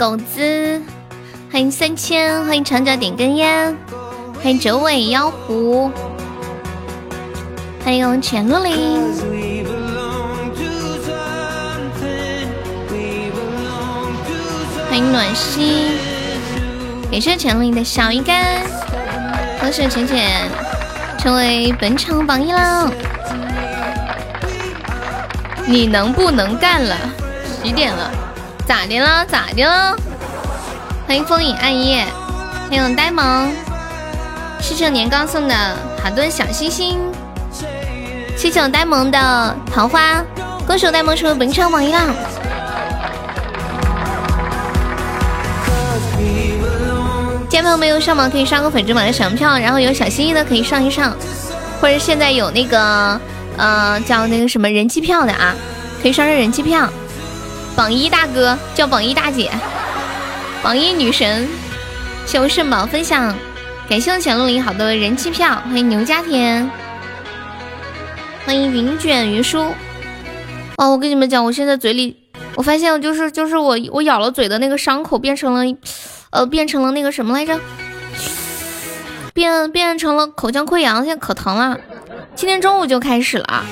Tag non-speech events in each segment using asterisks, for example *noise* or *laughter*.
狗子，欢迎三千，欢迎长脚点根烟，欢迎九尾妖狐，欢迎浅露林，欢迎暖心，感谢浅露林的小鱼干，恭喜浅浅成为本场榜一了。你能不能干了？几点了？咋的了？咋的了？欢迎风影暗夜，欢迎呆萌，谢谢年糕送的好多小星星，谢谢我呆萌的桃花，恭喜我呆萌成为本场榜一啦！见朋友没有上榜可以刷个粉丝榜的小门票，然后有小心心的可以上一上，或者现在有那个。呃，叫那个什么人气票的啊，可以刷刷人气票。榜一大哥叫榜一大姐，榜一女神，谢我肾宝分享，感谢我小鹿林好多人气票，欢迎牛家田，欢迎云卷云舒。哦，我跟你们讲，我现在嘴里，我发现就是就是我我咬了嘴的那个伤口变成了，呃，变成了那个什么来着？变变成了口腔溃疡，现在可疼了。今天中午就开始了啊，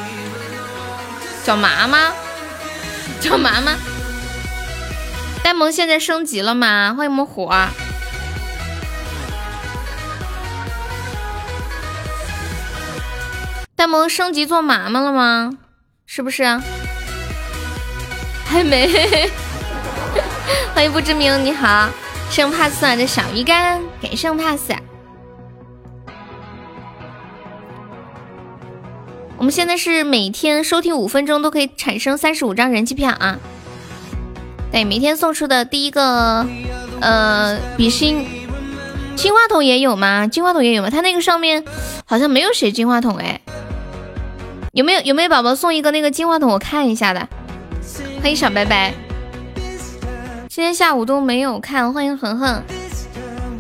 叫麻吗，叫麻吗。呆萌现在升级了吗？欢迎我们火。呆萌升级做妈妈了吗？是不是？还没。*laughs* 欢迎不知名，你好，生怕死的小鱼干，给生怕死。我们现在是每天收听五分钟都可以产生三十五张人气票啊！对，明天送出的第一个呃比心金话筒也有吗？金话筒也有吗？它那个上面好像没有写金话筒哎，有没有有没有宝宝送一个那个金话筒我看一下的？欢迎小白白，今天下午都没有看，欢迎恒恒。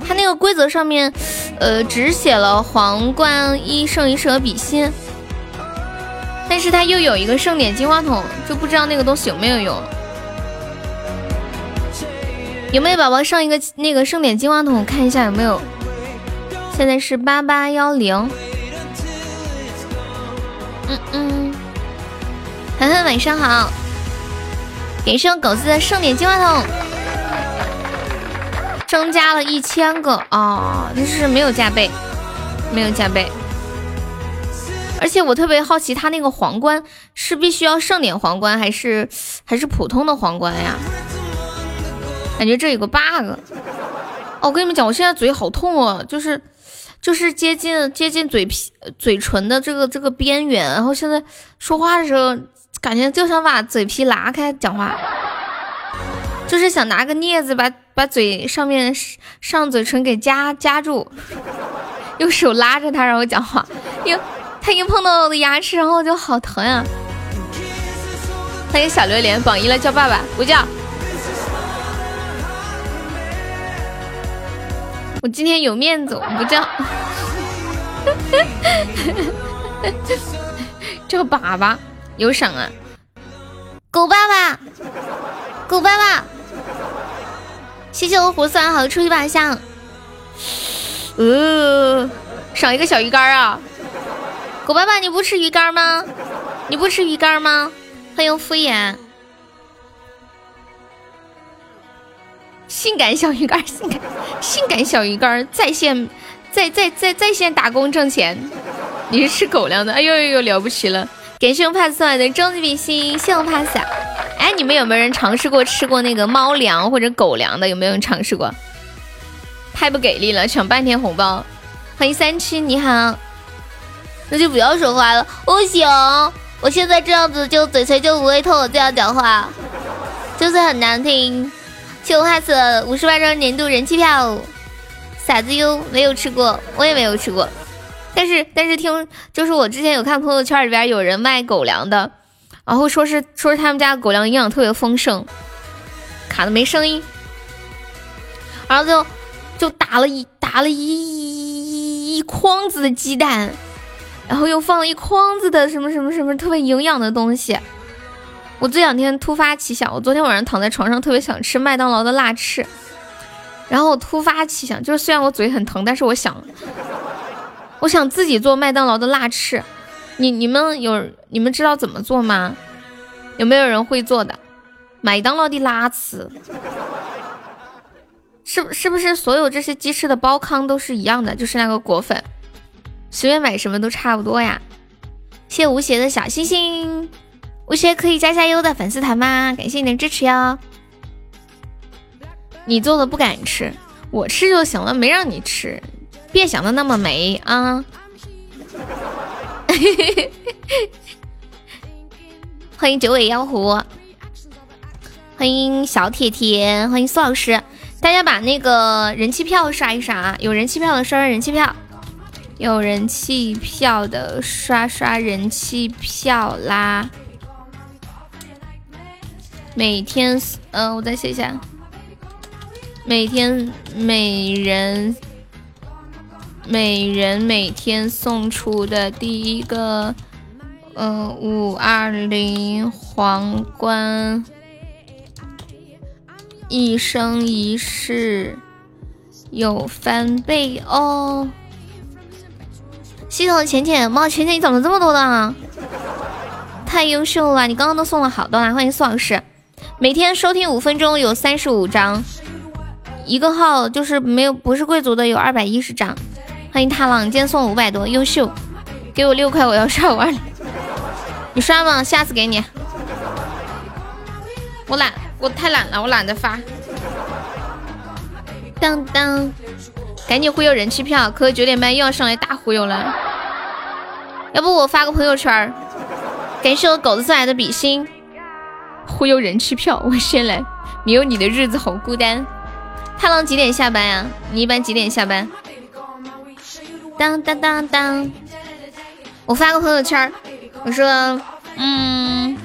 它那个规则上面呃只写了皇冠一胜一适合比心。但是它又有一个盛典金话筒，就不知道那个东西有没有用。有没有宝宝上一个那个盛典金话筒看一下有没有？现在是八八幺零。嗯嗯。涵涵晚上好。感谢狗子的盛典金话筒，增加了一千个哦，但是没有加倍，没有加倍。而且我特别好奇，他那个皇冠是必须要盛典皇冠，还是还是普通的皇冠呀？感觉这有个 bug。哦，我跟你们讲，我现在嘴好痛哦，就是就是接近接近嘴皮嘴唇的这个这个边缘，然后现在说话的时候，感觉就想把嘴皮拉开讲话，就是想拿个镊子把把嘴上面上嘴唇给夹夹住，用手拉着它然后讲话，又。他一碰到我的牙齿，然后就好疼呀！欢迎小榴莲榜一了，叫爸爸不叫。我今天有面子，我不叫。*laughs* 叫爸爸有赏啊！狗爸爸，狗爸爸，谢谢我胡三好出一把香。呃，赏一个小鱼干啊！狗爸爸，你不吃鱼干吗？你不吃鱼干吗？欢迎敷衍，性感小鱼干，性感性感小鱼干在线，在在在在线打工挣钱。你是吃狗粮的？哎呦呦呦，了不起了！感谢我 pass 送来的终极比心，谢我 pass。哎，你们有没有人尝试过吃过那个猫粮或者狗粮的？有没有人尝试过？太不给力了，抢半天红包。欢迎三七，你好。那就不要说话了，不行，我现在这样子就嘴唇就不会痛，我这样讲话就是很难听。谢我 pass 五十万张年度人气票，傻子哟，没有吃过，我也没有吃过，但是但是听就是我之前有看朋友圈里边有人卖狗粮的，然后说是说是他们家狗粮营养特别丰盛，卡的没声音，然后就就打了一打了一一筐子的鸡蛋。然后又放了一筐子的什么什么什么特别营养的东西，我这两天突发奇想，我昨天晚上躺在床上，特别想吃麦当劳的辣翅。然后我突发奇想，就是虽然我嘴很疼，但是我想，我想自己做麦当劳的辣翅。你你们有你们知道怎么做吗？有没有人会做的？麦当劳的辣翅，是是不是所有这些鸡翅的包糠都是一样的？就是那个果粉，随便买什么都差不多呀。谢无邪的小星星。吴邪可以加加油的粉丝团吗？感谢你的支持哟。你做的不敢吃，我吃就行了，没让你吃，别想的那么美啊！*laughs* 欢迎九尾妖狐，欢迎小铁铁，欢迎苏老师，大家把那个人气票刷一刷啊！有人气票的刷刷人气票，有人气票的刷刷人气票啦！每天，嗯，我再写一下。每天每人每人每天送出的第一个，呃，五二零皇冠，一生一世有翻倍哦。系统浅浅，猫浅浅，你怎么这么多的？太优秀了，你刚刚都送了好多啦！欢迎苏老师。每天收听五分钟有三十五张，一个号就是没有不是贵族的有二百一十张。欢迎踏浪，今天送五百多，优秀！给我六块，我要刷五二零。*laughs* 你刷吗？下次给你。我懒，我太懒了，我懒得发。当当，赶紧忽悠人气票，可九点半又要上来大忽悠了。要不我发个朋友圈，感谢我狗子送来的比心。忽悠人气票，*laughs* 我先来。没有你的日子好孤单。太郎几点下班呀？你一般几点下班？当当当当！我发个朋友圈，我说，嗯，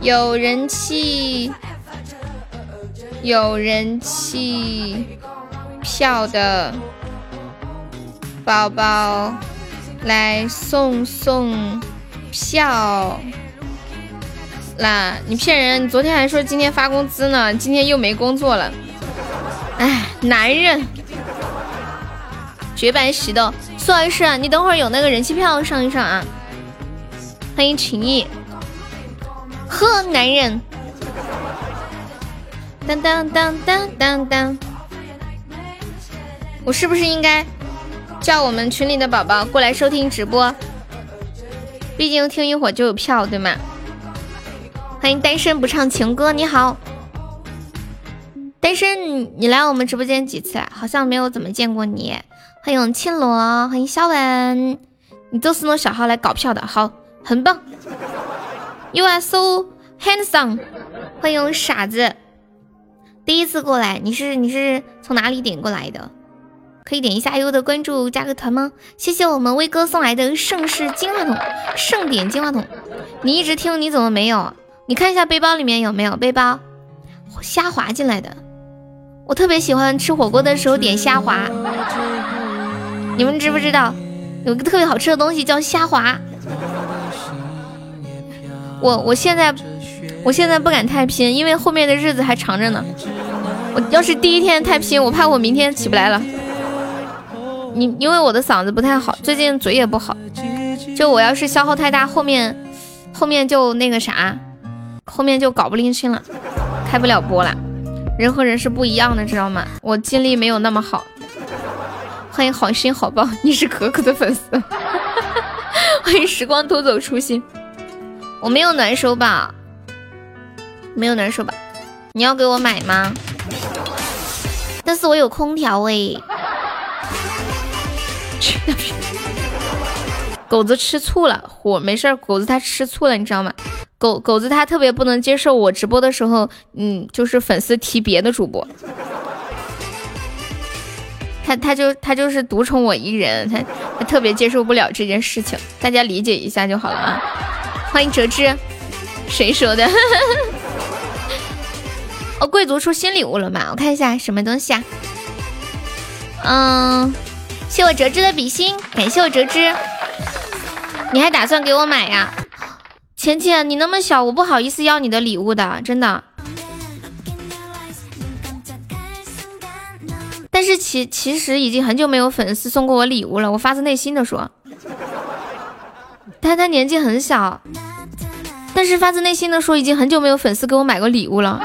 有人气，有人气票的宝宝来送送票。啦，你骗人！你昨天还说今天发工资呢，今天又没工作了。哎，男人，绝版喜豆，苏老师，你等会儿有那个人气票上一上啊！欢迎情谊，呵，男人，当当当当当当，我是不是应该叫我们群里的宝宝过来收听直播？毕竟听一会儿就有票，对吗？欢迎单身不唱情歌，你好，单身，你来我们直播间几次啊？好像没有怎么见过你。欢迎青罗，欢迎肖文，你都是弄小号来搞票的，好，很棒。You are so handsome。欢迎傻子，第一次过来，你是你是从哪里点过来的？可以点一下优的关注，加个团吗？谢谢我们威哥送来的盛世金话筒，盛典金话筒。你一直听，你怎么没有？你看一下背包里面有没有背包，虾滑进来的。我特别喜欢吃火锅的时候点虾滑，你们知不知道有个特别好吃的东西叫虾滑？我我现在我现在不敢太拼，因为后面的日子还长着呢。我要是第一天太拼，我怕我明天起不来了。你因为我的嗓子不太好，最近嘴也不好，就我要是消耗太大，后面后面就那个啥。后面就搞不拎清了，开不了播了。人和人是不一样的，知道吗？我精力没有那么好。欢迎好心好报，你是可可的粉丝。*laughs* 欢迎时光偷走初心。我没有暖手宝，没有暖手宝，你要给我买吗？但是我有空调哎。去那边。狗子吃醋了，火没事狗子他吃醋了，你知道吗？狗狗子他特别不能接受我直播的时候，嗯，就是粉丝提别的主播，他他就他就是独宠我一人，他他特别接受不了这件事情，大家理解一下就好了啊！欢迎折枝，谁说的？*laughs* 哦，贵族出新礼物了吗？我看一下什么东西啊？嗯，谢我折枝的比心，感谢我折枝，你还打算给我买呀？浅浅，你那么小，我不好意思要你的礼物的，真的。但是其其实已经很久没有粉丝送过我礼物了，我发自内心的说。他他年纪很小，但是发自内心的说，已经很久没有粉丝给我买过礼物了。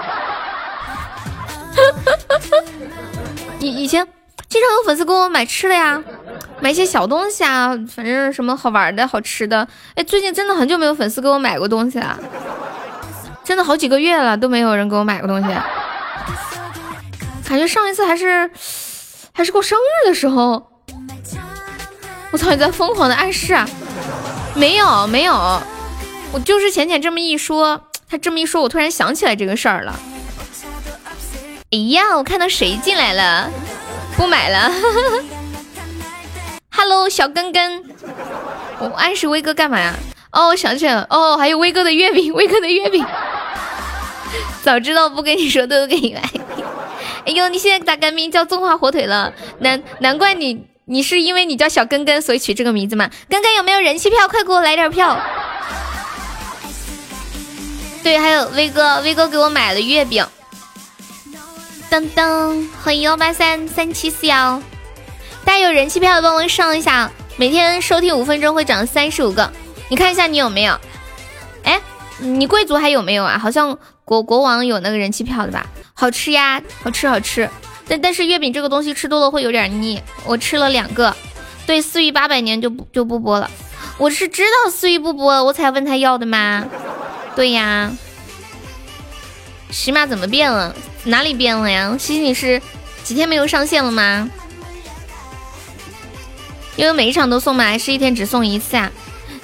*laughs* 以以前经常有粉丝给我买吃的呀。买一些小东西啊，反正什么好玩的好吃的。哎，最近真的很久没有粉丝给我买过东西了，真的好几个月了都没有人给我买过东西。感觉上一次还是还是过生日的时候。我操，你在疯狂的暗示啊？没有没有，我就是浅浅这么一说，他这么一说，我突然想起来这个事儿了。哎呀，我看到谁进来了？不买了。*laughs* Hello，小根根，我暗示威哥干嘛呀？哦，我想起来了，哦，还有威哥的月饼，*laughs* 威哥的月饼，早知道不跟你说，都给你买。*laughs* 哎呦，你现在咋改名叫中华火腿了？难难怪你，你是因为你叫小根根，所以取这个名字吗？根根有没有人气票？快给我来点票。对，还有威哥，威哥给我买了月饼。噔噔，欢迎幺八三三七四幺。大家有人气票的帮忙上一下，每天收听五分钟会涨三十五个，你看一下你有没有？哎，你贵族还有没有啊？好像国国王有那个人气票的吧？好吃呀，好吃好吃。但但是月饼这个东西吃多了会有点腻，我吃了两个。对，四玉八百年就不就不播了。我是知道四玉不播，我才问他要的吗？对呀。喜马怎么变了？哪里变了呀？西西你是几天没有上线了吗？因为每一场都送吗？还是一天只送一次啊？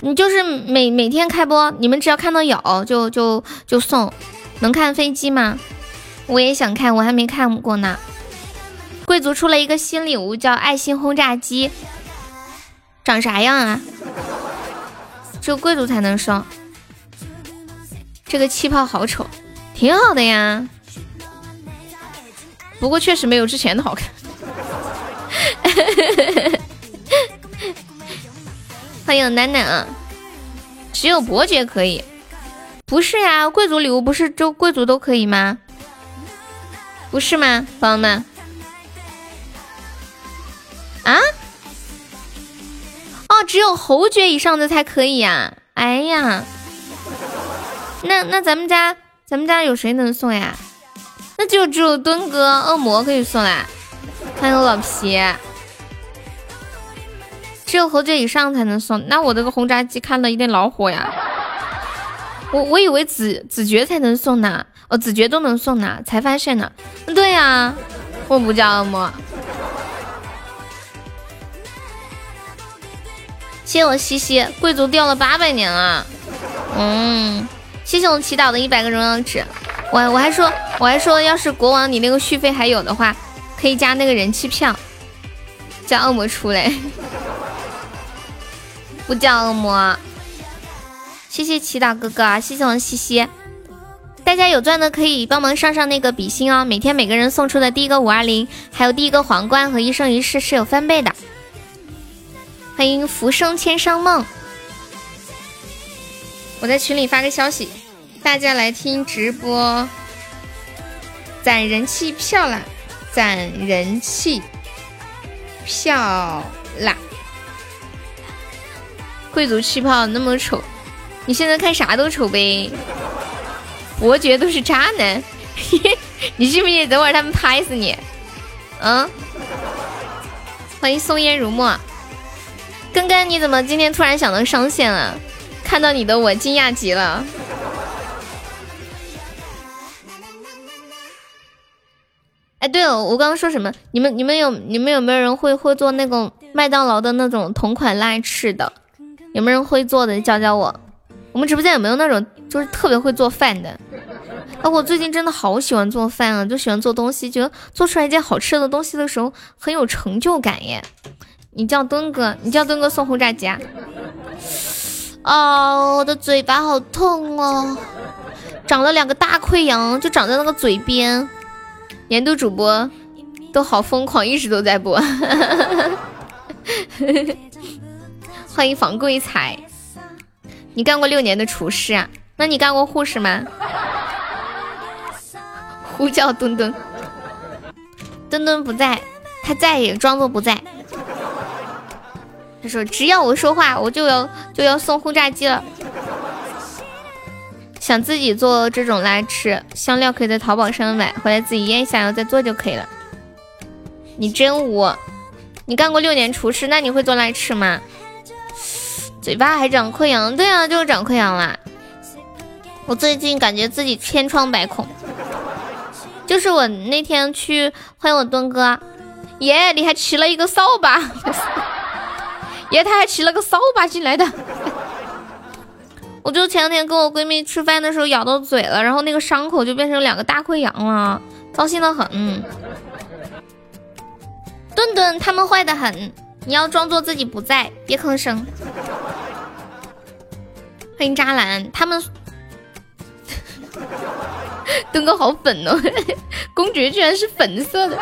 你就是每每天开播，你们只要看到有就就就送。能看飞机吗？我也想看，我还没看过呢。贵族出了一个新礼物，叫爱心轰炸机，长啥样啊？只有贵族才能送。这个气泡好丑，挺好的呀。不过确实没有之前的好看。*laughs* 欢迎楠楠啊！只有伯爵可以，不是呀？贵族礼物不是就贵族都可以吗？不是吗，朋友们？啊？哦，只有侯爵以上的才可以呀！哎呀，那那咱们家咱们家有谁能送呀？那就只有敦哥、恶魔可以送啦。欢迎老皮。只有侯爵以上才能送，那我这个轰炸机看的有点恼火呀。我我以为子子爵才能送呢，哦，子爵都能送呢，才发现呢。对呀，我不叫恶魔。谢我西西，贵族掉了八百年了。嗯，谢谢我们祈祷的一百个荣耀值。我我还说我还说，要是国王你那个续费还有的话，可以加那个人气票，叫恶魔出来。*laughs* 不叫恶魔，谢谢祈祷哥哥，谢谢我们西西。大家有钻的可以帮忙上上那个比心哦，每天每个人送出的第一个五二零，还有第一个皇冠和一生一世是有翻倍的。欢迎浮生千山梦，我在群里发个消息，大家来听直播，攒人气票啦，攒人气票啦。贵族气泡那么丑，你现在看啥都丑呗。伯爵都是渣男，*laughs* 你信不信？等会儿他们拍死你。嗯，欢迎松烟如墨。根根，你怎么今天突然想到上线了？看到你的我惊讶极了。哎，对了，我刚刚说什么？你们、你们有、你们有没有人会会做那种麦当劳的那种同款拉翅的？有没有人会做的？教教我。我们直播间有没有那种就是特别会做饭的？啊，我最近真的好喜欢做饭啊，就喜欢做东西，觉得做出来一件好吃的东西的时候很有成就感耶。你叫墩哥，你叫墩哥送轰炸机啊？哦，我的嘴巴好痛哦，长了两个大溃疡，就长在那个嘴边。年度主播都好疯狂，一直都在播。*laughs* 欢迎房贵彩，你干过六年的厨师啊？那你干过护士吗？呼叫墩墩，墩墩不在，他在也装作不在。他说：“只要我说话，我就要就要送轰炸机了。”想自己做这种来吃，香料可以在淘宝上买回来自己腌一下，然后再做就可以了。你真无，你干过六年厨师，那你会做来吃吗？嘴巴还长溃疡，对啊，就是长溃疡啦。我最近感觉自己千疮百孔，就是我那天去欢迎我墩哥，耶，你还骑了一个扫把，*laughs* 耶，他还骑了个扫把进来的。*laughs* 我就前两天跟我闺蜜吃饭的时候咬到嘴了，然后那个伤口就变成两个大溃疡了，糟心的很。顿顿他们坏的很，你要装作自己不在，别吭声。欢迎渣男，他们。*laughs* 东哥好粉哦，*laughs* 公爵居然是粉色的，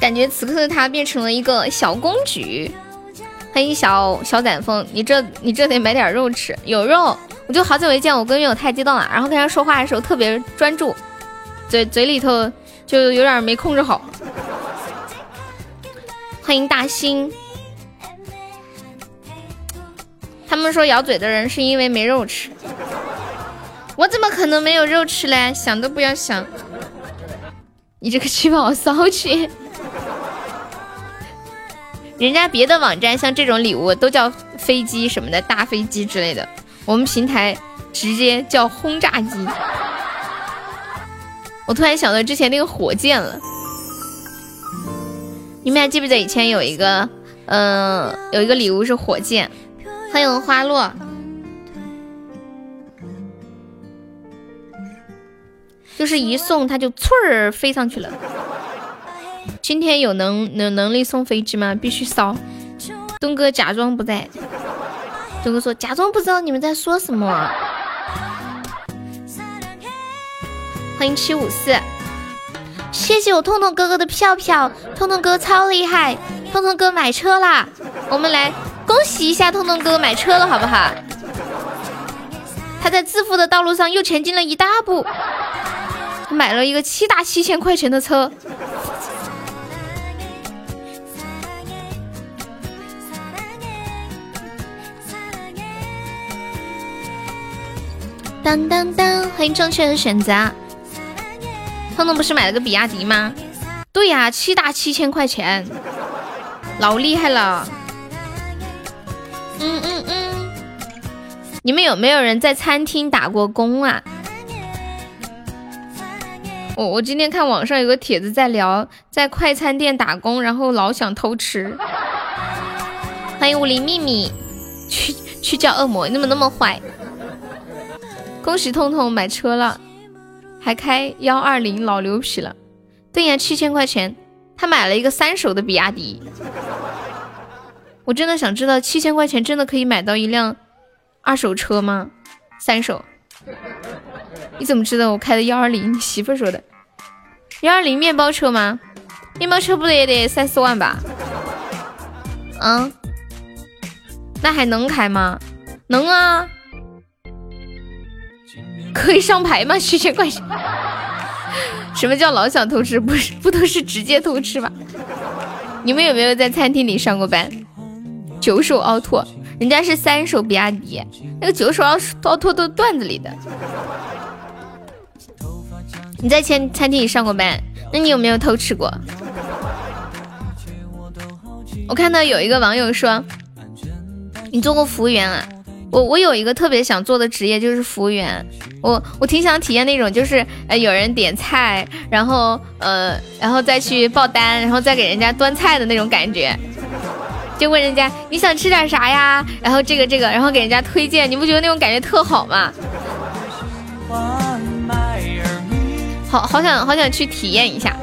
感觉此刻的他变成了一个小公举。欢迎小小展风，你这你这得买点肉吃，有肉。我就好久没见我闺蜜，我太激动了，然后跟她说话的时候特别专注，嘴嘴里头就有点没控制好。欢迎大兴，他们说咬嘴的人是因为没肉吃。我怎么可能没有肉吃嘞？想都不要想！你这个气泡骚气！*laughs* 人家别的网站像这种礼物都叫飞机什么的，大飞机之类的，我们平台直接叫轰炸机。我突然想到之前那个火箭了，你们还记不记得以前有一个，嗯，有一个礼物是火箭？欢迎花落。就是一送他就嗖儿飞上去了。今天有能能能力送飞机吗？必须烧。东哥假装不在。东哥说假装不知道你们在说什么。欢迎七五四，谢谢我痛痛哥哥的票票，痛痛哥超厉害，痛痛哥买车啦！我们来恭喜一下痛痛哥哥买车了，好不好？他在致富的道路上又前进了一大步。买了一个七大七千块钱的车，当当当！欢迎正确的选择。彤彤不是买了个比亚迪吗？对呀，七大七千块钱，老厉害了。嗯嗯嗯，你们有没有人在餐厅打过工啊？我我今天看网上有个帖子在聊，在快餐店打工，然后老想偷吃。欢迎武林秘密，去去叫恶魔，你怎么那么坏？恭喜痛痛买车了，还开幺二零，老牛皮了。对呀，七千块钱，他买了一个三手的比亚迪。我真的想知道，七千块钱真的可以买到一辆二手车吗？三手。你怎么知道我开的幺二零？你媳妇说的。幺二零面包车吗？面包车不得也得三四万吧？嗯，那还能开吗？能啊，可以上牌吗？七千块钱？什么叫老想偷吃？不是，不都是直接偷吃吗？你们有没有在餐厅里上过班？九手奥拓，人家是三手比亚迪，那个九手奥奥拓都段子里的。你在餐餐厅里上过班，那你有没有偷吃过？我看到有一个网友说，你做过服务员啊？我我有一个特别想做的职业就是服务员，我我挺想体验那种就是呃有人点菜，然后呃然后再去报单，然后再给人家端菜的那种感觉，就问人家你想吃点啥呀？然后这个这个，然后给人家推荐，你不觉得那种感觉特好吗？好好想好想去体验一下，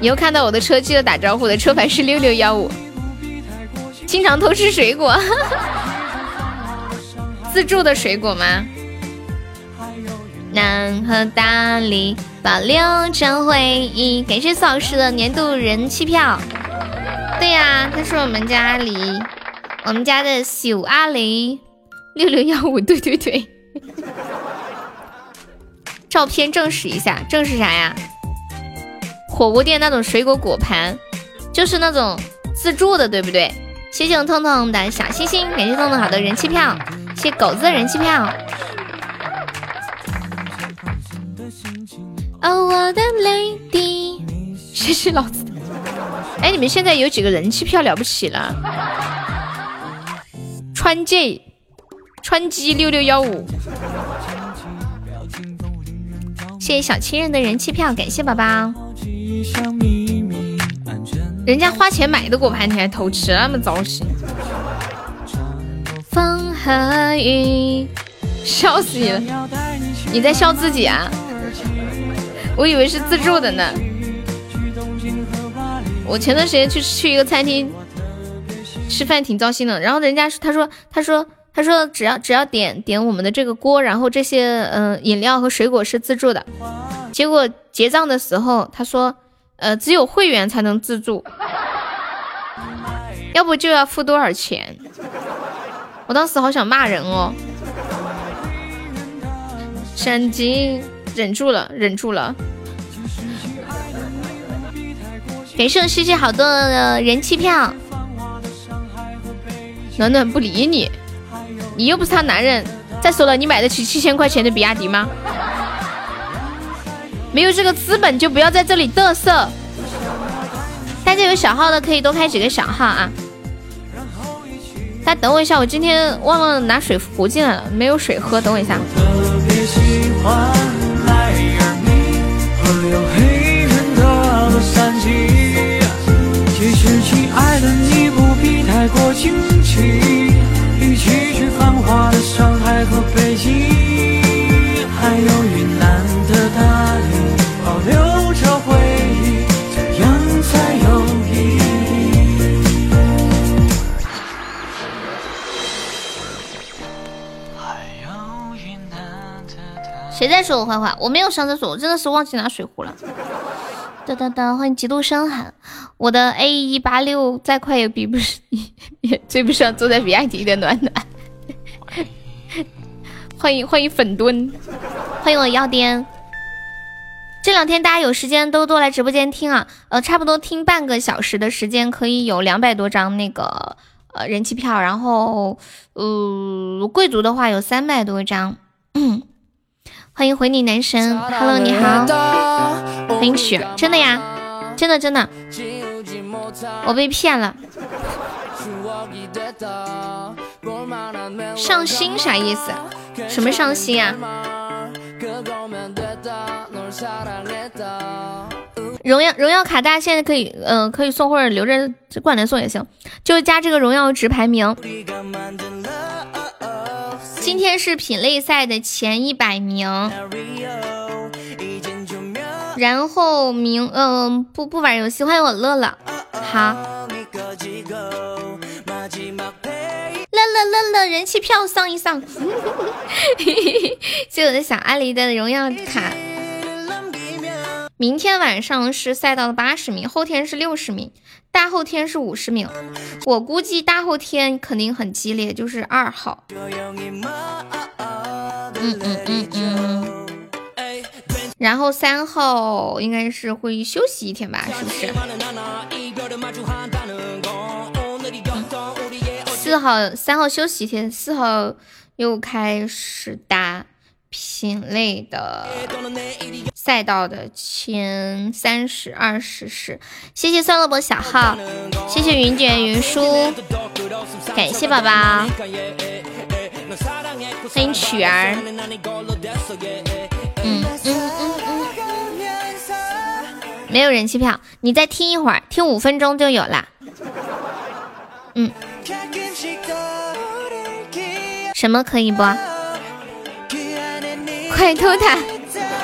以后看到我的车记得打招呼的，车牌是六六幺五。经常偷吃水果，自助的水果吗？南河大理保留着回忆，感谢苏老师的年度人气票。对呀，他是我们家阿狸我们家的小阿雷六六幺五，对对对。照片证实一下，证实啥呀？火锅店那种水果果盘，就是那种自助的，对不对？谢谢我痛痛的小心心，感谢痛痛好的人气票，谢谢狗子的人气票。哦，我的 lady，谢谢老子。哎，你们现在有几个人气票了不起了？川 J，川鸡六六幺五。谢谢小情人的人气票，感谢宝宝。人家花钱买的果盘，你还偷吃，那么糟心。可以，笑死你了！你在笑自己啊？我以为是自助的呢。我前段时间去去一个餐厅吃饭，挺糟心的。然后人家他说他说。他说：“只要只要点点我们的这个锅，然后这些嗯饮料和水果是自助的。结果结账的时候，他说，呃，只有会员才能自助，要不就要付多少钱？我当时好想骂人哦。闪击，忍住了，忍住了。给盛谢谢好多的人气票，暖暖不理你。”你又不是他男人，再说了，你买得起七千块钱的比亚迪吗？没有这个资本就不要在这里嘚瑟。大家有小号的可以多开几个小号啊。大家等我一下，我今天忘了拿水壶进来了，没有水喝，等我一下。其实亲爱的你不必太过惊奇。一起去繁华的上海和北京，还有云南的大理，谁在说我坏话？我没有上厕所，我真的是忘记拿水壶了。哒哒哒！欢迎极度深寒，我的 A 一八六再快也比不上，*laughs* 也追不上坐在比亚迪的暖暖。欢迎欢迎粉墩，欢迎我药颠。这两天大家有时间都多来直播间听啊，呃，差不多听半个小时的时间可以有两百多张那个呃人气票，然后呃贵族的话有三百多张。嗯欢迎回你男神，Hello，你好，欢迎雪，真的呀，真的真的，我被骗了。上心啥意思？什么上心啊？荣耀荣耀卡，大家现在可以，嗯，可以送或者留着过两天送也行，就加这个荣耀值排名。今天是品类赛的前一百名，然后名嗯不不玩游戏，欢迎我乐乐，好，乐乐乐乐人气票上一上，谢我的小阿狸的荣耀卡。明天晚上是赛道的八十名，后天是六十名，大后天是五十名。我估计大后天肯定很激烈，就是二号。嗯嗯嗯嗯。然后三号应该是会休息一天吧，是不是？四号三号休息一天，四号又开始打。品类的赛道的前三十、二十是，谢谢酸萝卜小号，谢谢云卷云舒，感谢宝宝，欢迎曲儿，嗯嗯嗯嗯，没有人气票，你再听一会儿，听五分钟就有啦，嗯，什么可以不？快偷塔！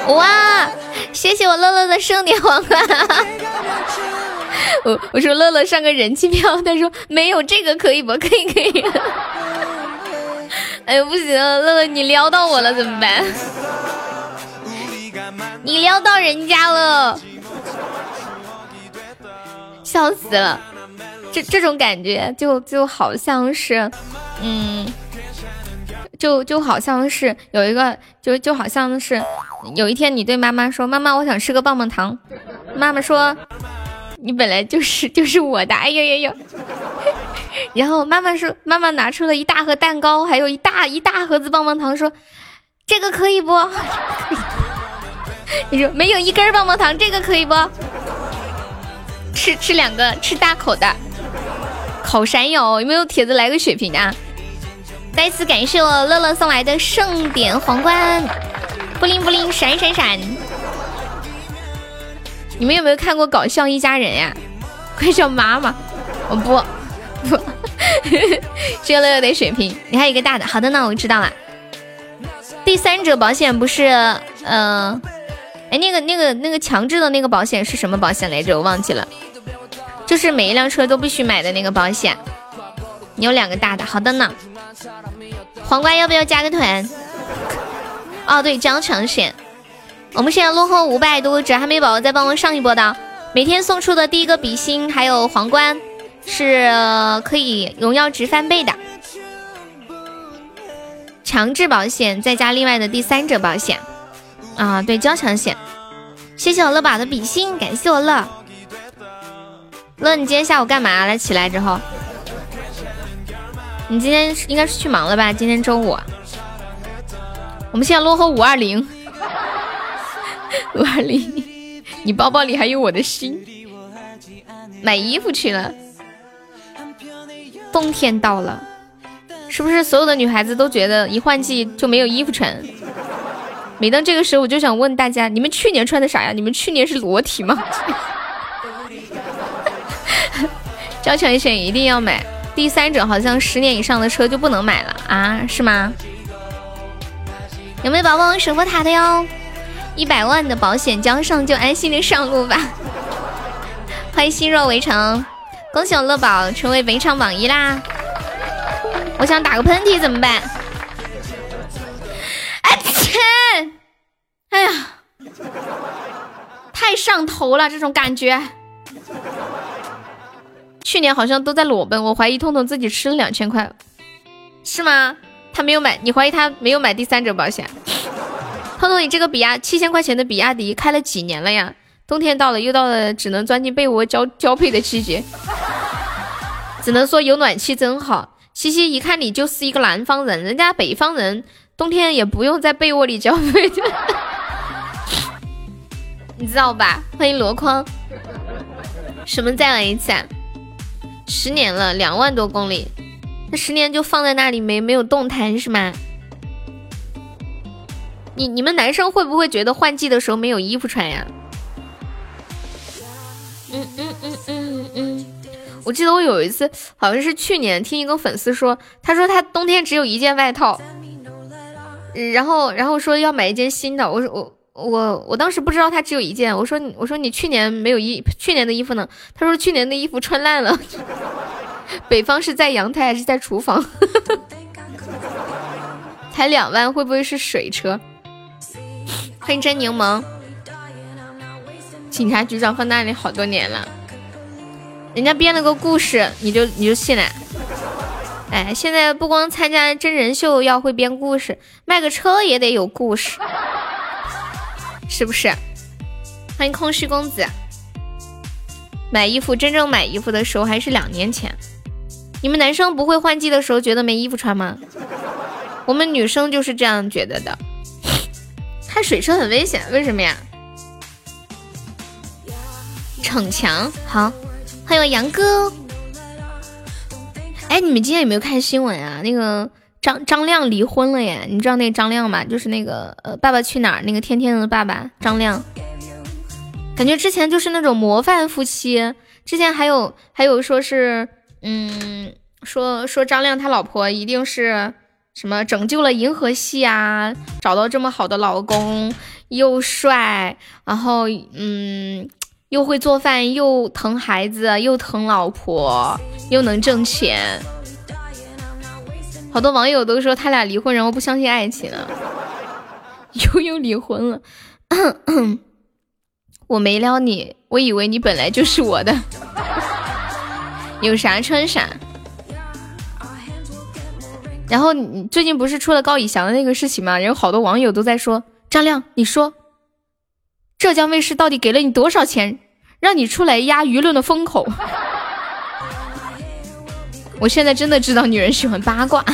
哇，谢谢我乐乐的盛典皇冠。*laughs* 我我说乐乐上个人气票，他说没有这个可以不？可以可以。*laughs* 哎呦不行，乐乐你撩到我了怎么办？*laughs* 你撩到人家了，笑死了。这这种感觉就就好像是，嗯，就就好像是有一个，就就好像是有一天你对妈妈说：“妈妈，我想吃个棒棒糖。”妈妈说：“你本来就是就是我的。”哎呦呦呦！然后妈妈说：“妈妈拿出了一大盒蛋糕，还有一大一大盒子棒棒糖，说这个可以不？” *laughs* 你说没有一根棒棒糖，这个可以不？吃吃两个，吃大口的。烤山药有没有铁子来个血瓶啊？再次感谢我乐乐送来的盛典皇冠，布灵布灵闪闪闪。你们有没有看过《搞笑一家人》呀？*laughs* 快叫妈妈！我不不，谢 *laughs* 乐乐的水瓶，你还有一个大的。好的呢，我知道了。第三者保险不是，嗯。哎，那个、那个、那个强制的那个保险是什么保险来着？我忘记了，就是每一辆车都必须买的那个保险。你有两个大的，好的呢。皇冠要不要加个团？哦，对，交强险。我们现在落后五百多只，还没宝宝再帮我上一波的。每天送出的第一个比心还有皇冠是可以荣耀值翻倍的。强制保险再加另外的第三者保险。啊，对，交强险，谢谢我乐宝的比心，感谢我乐乐，你今天下午干嘛了？起来之后，你今天应该是去忙了吧？今天周五，我们现在落后五二零，五二零，你包包里还有我的心，买衣服去了，冬天到了，是不是所有的女孩子都觉得一换季就没有衣服穿？每当这个时候，我就想问大家：你们去年穿的啥呀？你们去年是裸体吗？*laughs* 交强险一定要买，第三者好像十年以上的车就不能买了啊？是吗？有没有宝宝守护塔的哟？一百万的保险交上，就安心的上路吧。*laughs* 欢迎心若围城，恭喜我乐宝成为围场榜一啦！我想打个喷嚏怎么办？哎呀，太上头了，这种感觉。去年好像都在裸奔，我怀疑痛痛自己吃了两千块，是吗？他没有买，你怀疑他没有买第三者保险？*laughs* 痛痛，你这个比亚七千块钱的比亚迪开了几年了呀？冬天到了，又到了只能钻进被窝交交配的季节，只能说有暖气真好。西西一看你就是一个南方人，人家北方人冬天也不用在被窝里交配。*laughs* 你知道吧？欢迎箩筐。什么？再来一次？啊？十年了，两万多公里，那十年就放在那里没没有动弹是吗？你你们男生会不会觉得换季的时候没有衣服穿呀？嗯嗯嗯嗯嗯。我记得我有一次，好像是去年听一个粉丝说，他说他冬天只有一件外套，然后然后说要买一件新的。我说我。我我当时不知道他只有一件，我说我说你去年没有衣去年的衣服呢？他说去年的衣服穿烂了。*laughs* 北方是在阳台还是在厨房？才两万，会不会是水车？欢迎真柠檬。警察局长放那里好多年了，人家编了个故事，你就你就信了？哎，现在不光参加真人秀要会编故事，卖个车也得有故事。是不是？欢迎空虚公子。买衣服，真正买衣服的时候还是两年前。你们男生不会换季的时候觉得没衣服穿吗？我们女生就是这样觉得的。开水车很危险，为什么呀？逞强。好，欢迎我杨哥。哎，你们今天有没有看新闻啊？那个。张张亮离婚了耶，你知道那张亮吗？就是那个呃，爸爸去哪儿那个天天的爸爸张亮，感觉之前就是那种模范夫妻，之前还有还有说是，嗯，说说张亮他老婆一定是什么拯救了银河系啊，找到这么好的老公，又帅，然后嗯，又会做饭，又疼孩子，又疼老婆，又能挣钱。好多网友都说他俩离婚，然后不相信爱情了。*laughs* 又又离婚了，*coughs* 我没撩你，我以为你本来就是我的。*laughs* 有啥穿啥。然后你最近不是出了高以翔的那个事情吗？然后好多网友都在说张亮，你说浙江卫视到底给了你多少钱，让你出来压舆论的风口？我现在真的知道女人喜欢八卦。*laughs*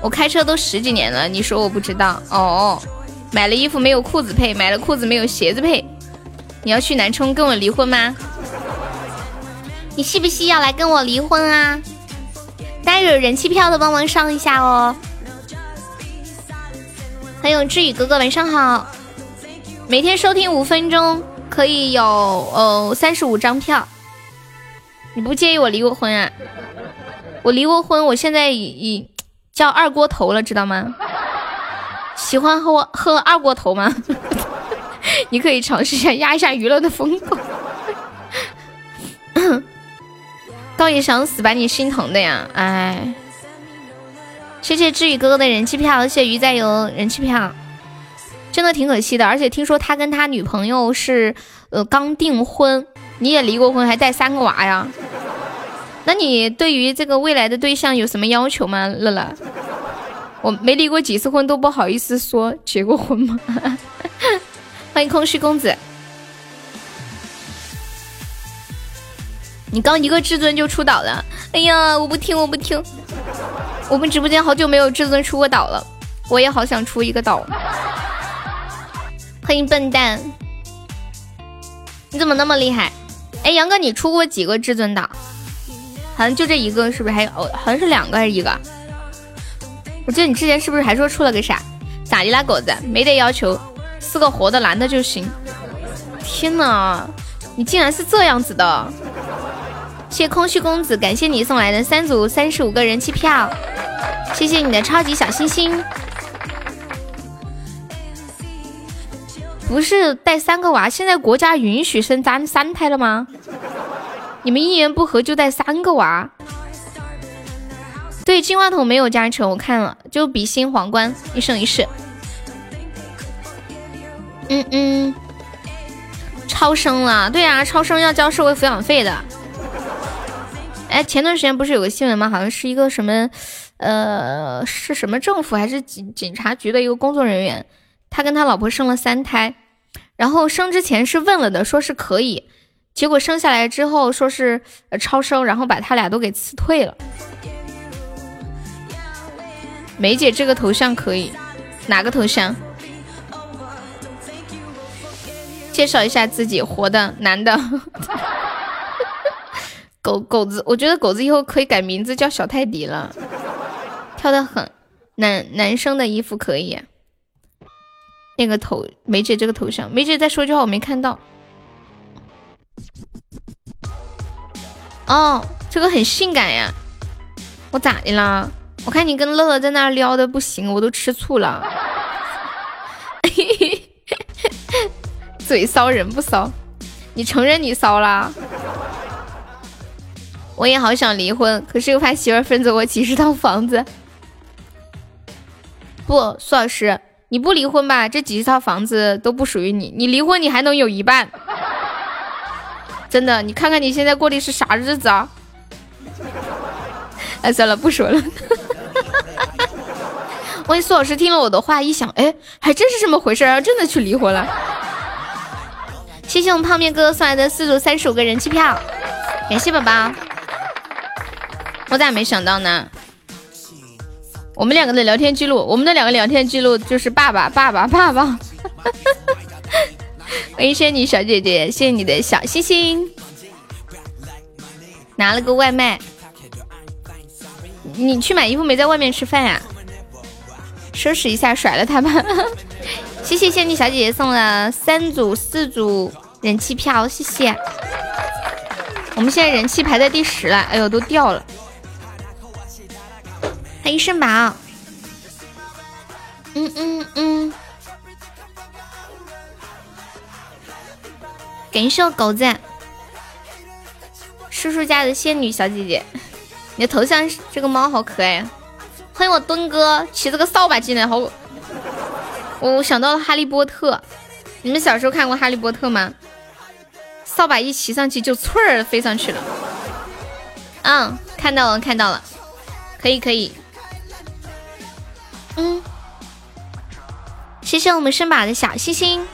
我开车都十几年了，你说我不知道哦？买了衣服没有裤子配，买了裤子没有鞋子配。你要去南充跟我离婚吗？你信不信要来跟我离婚啊？大家有人气票的帮忙上一下哦。还有志宇哥哥晚上好，每天收听五分钟可以有呃三十五张票。你不介意我离过婚啊？我离过婚，我现在已已叫二锅头了，知道吗？喜欢喝喝二锅头吗？*laughs* 你可以尝试一下压一下娱乐的风口。*coughs* 倒也想死，把你心疼的呀！哎，谢谢志宇哥哥的人气票，谢谢鱼仔油人气票，真的挺可惜的。而且听说他跟他女朋友是呃刚订婚，你也离过婚，还带三个娃呀？那你对于这个未来的对象有什么要求吗？乐乐，我没离过几次婚，都不好意思说结过婚吗？*laughs* 欢迎空虚公子。你刚一个至尊就出岛了，哎呀，我不听，我不听。我们直播间好久没有至尊出过岛了，我也好想出一个岛。欢迎笨蛋，你怎么那么厉害？哎，杨哥，你出过几个至尊岛？好像就这一个，是不是？还有，好像是两个还是一个？我记得你之前是不是还说出了个啥？咋的啦，狗子？没得要求，四个活的男的就行。天哪，你竟然是这样子的！谢空虚公子，感谢你送来的三组三十五个人气票，谢谢你的超级小心心。不是带三个娃，现在国家允许生三三胎了吗？你们一言不合就带三个娃？对，金话筒没有加成，我看了，就比心皇冠一生一世。嗯嗯，超生了，对啊，超生要交社会抚养费的。哎，前段时间不是有个新闻吗？好像是一个什么，呃，是什么政府还是警警察局的一个工作人员，他跟他老婆生了三胎，然后生之前是问了的，说是可以，结果生下来之后说是超生，然后把他俩都给辞退了。梅姐这个头像可以，哪个头像？介绍一下自己，活的男的。狗狗子，我觉得狗子以后可以改名字叫小泰迪了，跳的很。男男生的衣服可以，那个头梅姐这个头像，梅姐再说句话我没看到。哦，这个很性感呀，我咋的啦？我看你跟乐乐在那撩的不行，我都吃醋了。*laughs* 嘴骚人不骚，你承认你骚啦？我也好想离婚，可是又怕媳妇分走我几十套房子。不，苏老师，你不离婚吧，这几十套房子都不属于你；你离婚，你还能有一半。真的，你看看你现在过的是啥日子啊？哎，算了，不说了。*laughs* 万一苏老师听了我的话，一想，哎，还真是这么回事儿，真的去离婚了。谢谢我们泡面哥送来的四组三十五个人气票，感谢宝宝。我咋没想到呢？我们两个的聊天记录，我们的两个聊天记录就是爸爸，爸爸，爸爸。欢迎仙女小姐姐，谢谢你的小心心。拿了个外卖，你去买衣服没在外面吃饭呀？收拾一下，甩了他吧。*laughs* 谢谢仙女小姐姐送了三组、四组人气票，谢谢。我们现在人气排在第十了，哎呦，都掉了。欢迎圣宝，嗯嗯嗯，感谢我狗子，叔叔家的仙女小姐姐，你的头像这个猫好可爱。欢迎我墩哥骑着个扫把进来，好，我想到了哈利波特，你们小时候看过哈利波特吗？扫把一骑上去就嗖儿飞上去了。嗯，看到了看到了，可以可以。嗯，谢谢我们圣把的小星星。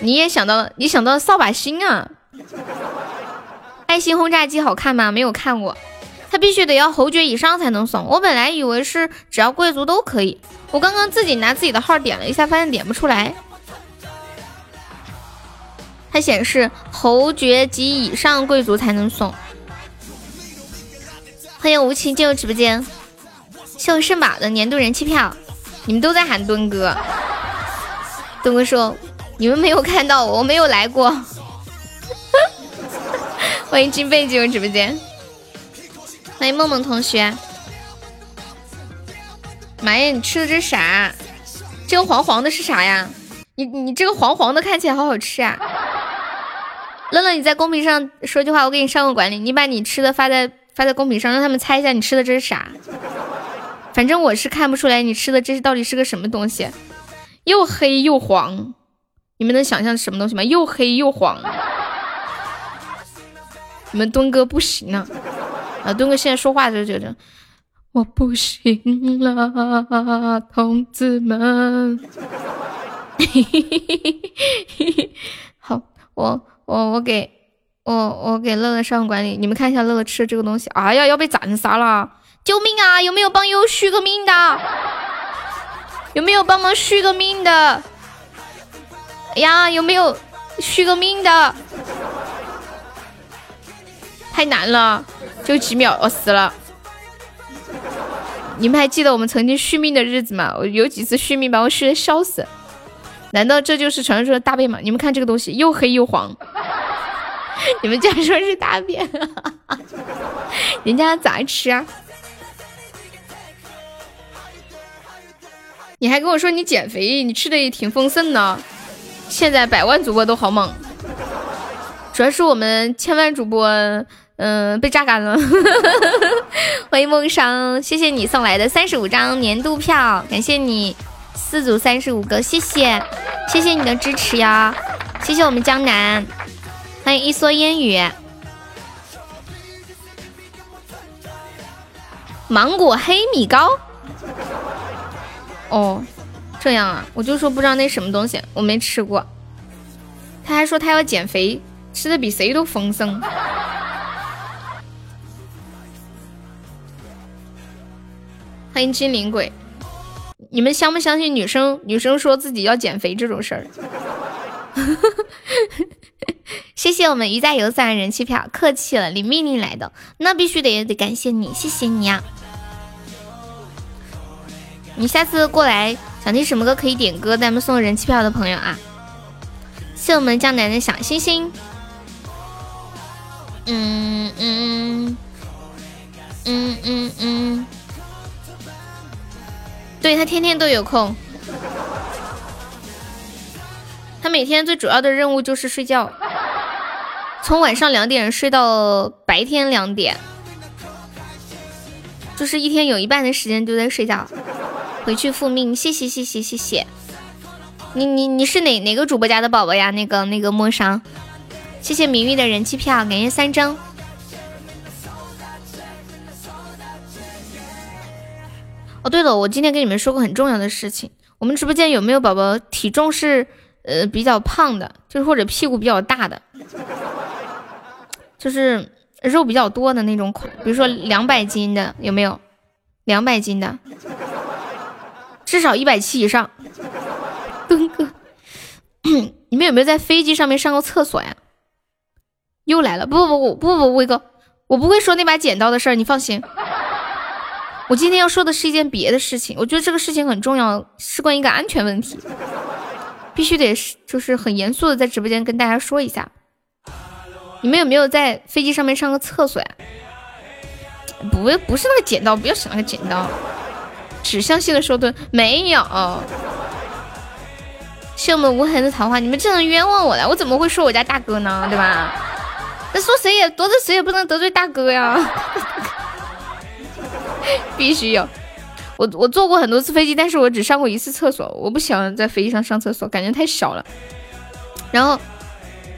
你也想到，你想到扫把星啊？爱心轰炸机好看吗？没有看过。它必须得要侯爵以上才能送。我本来以为是只要贵族都可以。我刚刚自己拿自己的号点了一下，发现点不出来。它显示侯爵及以上贵族才能送。欢迎无情进入直播间，谢圣马的年度人气票。你们都在喊墩哥，墩哥说你们没有看到我，我没有来过。*laughs* 欢迎金贝进入直播间。欢迎梦梦同学，妈呀！你吃的这是啥？这个黄黄的是啥呀？你你这个黄黄的看起来好好吃啊！乐乐，你在公屏上说句话，我给你上个管理。你把你吃的发在发在公屏上，让他们猜一下你吃的这是啥。反正我是看不出来你吃的这是到底是个什么东西，又黑又黄。你们能想象什么东西吗？又黑又黄。你们墩哥不行了。啊，墩哥现在说话就觉得我不行了，同志们。*laughs* 好，我我我给我我给乐乐上管理，你们看一下乐乐吃的这个东西。哎呀，要被斩杀了！救命啊！有没有帮悠续个命的？有没有帮忙续个命的？哎呀，有没有续个命的？太难了。就几秒，我死了。你们还记得我们曾经续命的日子吗？我有几次续命把我续的笑死。难道这就是传说中的大便吗？你们看这个东西又黑又黄，*laughs* 你们竟然说是大便？*laughs* 人家咋吃啊？你还跟我说你减肥，你吃的也挺丰盛呢。现在百万主播都好猛，主要是我们千万主播。嗯，被榨干了。*laughs* 欢迎梦商，谢谢你送来的三十五张年度票，感谢你四组三十五个，谢谢，谢谢你的支持呀，谢谢我们江南，欢迎一蓑烟雨，芒果黑米糕。哦，这样啊，我就说不知道那什么东西，我没吃过。他还说他要减肥，吃的比谁都丰盛。欢迎精灵鬼，你们相不相信女生女生说自己要减肥这种事儿？*laughs* 谢谢我们鱼在游散人气票，客气了，李命令来的，那必须得也得感谢你，谢谢你啊！你下次过来想听什么歌可以点歌，咱们送人气票的朋友啊！谢我们江南的小星星，嗯嗯嗯嗯嗯。对他天天都有空，他每天最主要的任务就是睡觉，从晚上两点睡到白天两点，就是一天有一半的时间都在睡觉。回去复命，谢谢谢谢谢谢。你你你是哪哪个主播家的宝宝呀？那个那个陌上，谢谢明玉的人气票，感谢三张。哦，对了，我今天跟你们说过很重要的事情。我们直播间有没有宝宝体重是呃比较胖的，就是或者屁股比较大的，就是肉比较多的那种款，比如说两百斤的有没有？两百斤的，至少一百七以上。东哥，*clears throat* 你们有没有在飞机上面上过厕所呀？又来了，不不不不不不，威哥，我不会说那把剪刀的事儿，你放心。我今天要说的是一件别的事情，我觉得这个事情很重要，事关一个安全问题，必须得是就是很严肃的在直播间跟大家说一下。你们有没有在飞机上面上个厕所呀？不，不是那个剪刀，不要想那个剪刀，指向性的说对，没有。谢我们无痕的桃花，你们这样冤枉我了，我怎么会说我家大哥呢？对吧？那说谁也得罪谁也不能得罪大哥呀。*laughs* 必须有，我我坐过很多次飞机，但是我只上过一次厕所。我不喜欢在飞机上上厕所，感觉太小了。然后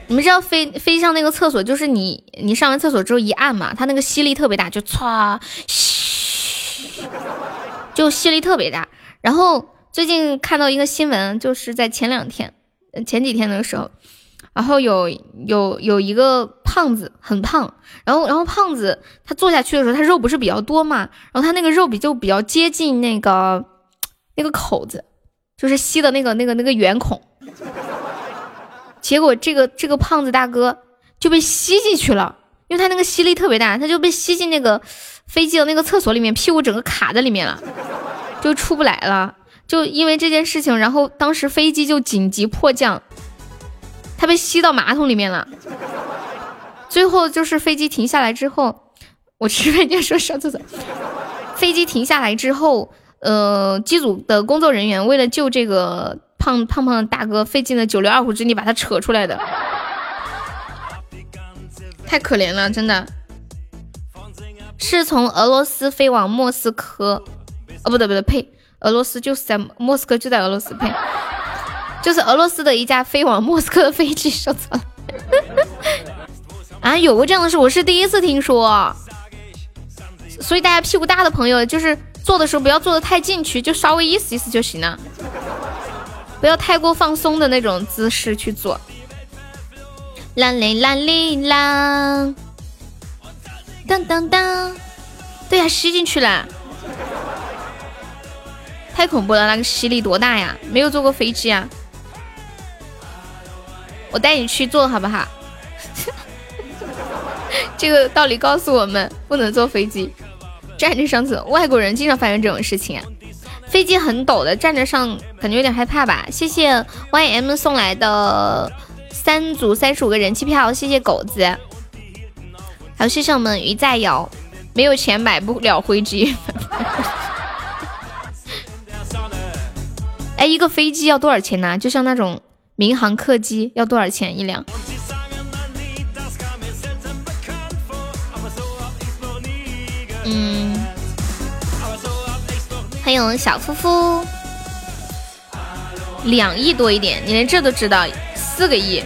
你们知道飞飞机上那个厕所，就是你你上完厕所之后一按嘛，它那个吸力特别大，就唰，嘘，*laughs* 就吸力特别大。然后最近看到一个新闻，就是在前两天、前几天的时候，然后有有有一个胖子很胖，然后然后胖子他坐下去的时候，他肉不是比较多嘛，然后他那个肉比就比较接近那个那个口子。就是吸的那个那个那个圆孔，结果这个这个胖子大哥就被吸进去了，因为他那个吸力特别大，他就被吸进那个飞机的那个厕所里面，屁股整个卡在里面了，就出不来了。就因为这件事情，然后当时飞机就紧急迫降，他被吸到马桶里面了。最后就是飞机停下来之后，我吃饭就说上厕所。飞机停下来之后。呃，机组的工作人员为了救这个胖胖胖的大哥，费尽了九牛二虎之力把他扯出来的，太可怜了，真的。是从俄罗斯飞往莫斯科，哦，不对不对，呸，俄罗斯就是在莫斯科，就在俄罗斯，呸，就是俄罗斯的一架飞往莫斯科的飞机受错了。*laughs* 啊，有过这样的事，我是第一次听说，所以大家屁股大的朋友就是。做的时候不要做的太进去，就稍微意思意思就行了，不要太过放松的那种姿势去做。啦哩啦哩啦，当当当，对呀，吸进去了，太恐怖了，那个吸力多大呀？没有坐过飞机啊，我带你去坐好不好？*laughs* 这个道理告诉我们，不能坐飞机。站着上厕所，外国人经常发生这种事情。飞机很陡的，站着上感觉有点害怕吧？谢谢 Y M 送来的三组三十五个人气票，谢谢狗子，还有谢谢我们鱼在摇，没有钱买不了飞机。*laughs* 哎，一个飞机要多少钱呢？就像那种民航客机要多少钱一辆？嗯，欢迎我们小夫夫，两亿多一点，你连这都知道，四个亿，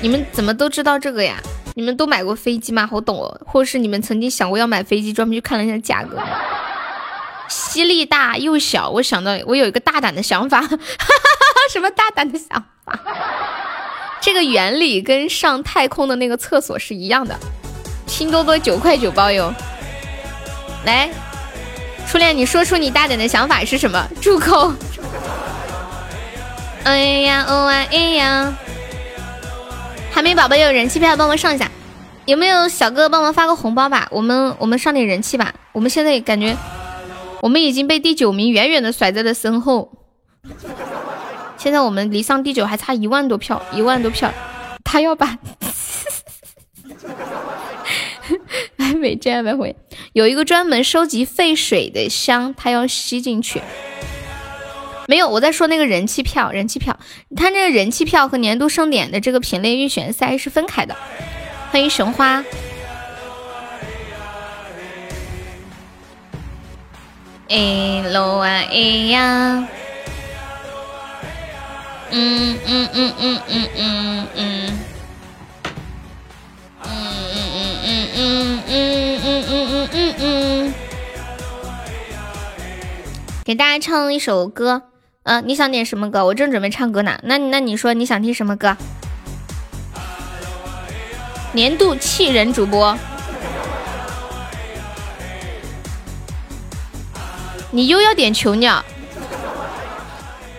你们怎么都知道这个呀？你们都买过飞机吗？好懂哦，或者是你们曾经想过要买飞机，专门去看了一下价格。吸力大又小，我想到我有一个大胆的想法，*laughs* 什么大胆的想法？这个原理跟上太空的那个厕所是一样的。拼多多九块九包邮，来，初恋，你说出你大胆的想法是什么？住口！哎呀哦啊哎呀！海绵宝宝有人气票，帮忙上一下。有没有小哥哥帮忙发个红包吧？我们我们上点人气吧。我们现在感觉我们已经被第九名远远的甩在了身后。现在我们离上第九还差一万多票，一万多票，他要把。*laughs* 来美这百回，有一个专门收集废水的箱，他要吸进去。没有，我在说那个人气票，人气票，他那个人气票和年度盛典的这个品类预选赛是分开的。欢迎神花。哎喽啊哎呀，嗯嗯嗯嗯嗯嗯嗯。嗯嗯嗯嗯嗯嗯嗯嗯嗯，给大家唱一首歌。嗯，你想点什么歌？我正准备唱歌呢。那那你说你想听什么歌？年度气人主播，你又要点囚鸟？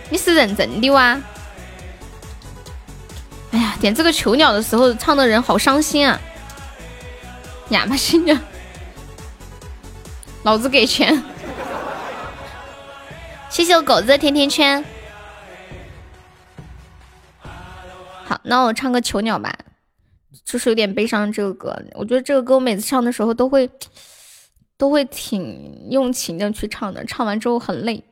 你是认真的哇？哎呀，点这个囚鸟的时候，唱的人好伤心啊！哑巴心的，老子给钱。谢谢我狗子的甜甜圈。好，那我唱个囚鸟吧，就是有点悲伤。这个歌，我觉得这个歌我每次唱的时候都会，都会挺用情的去唱的，唱完之后很累。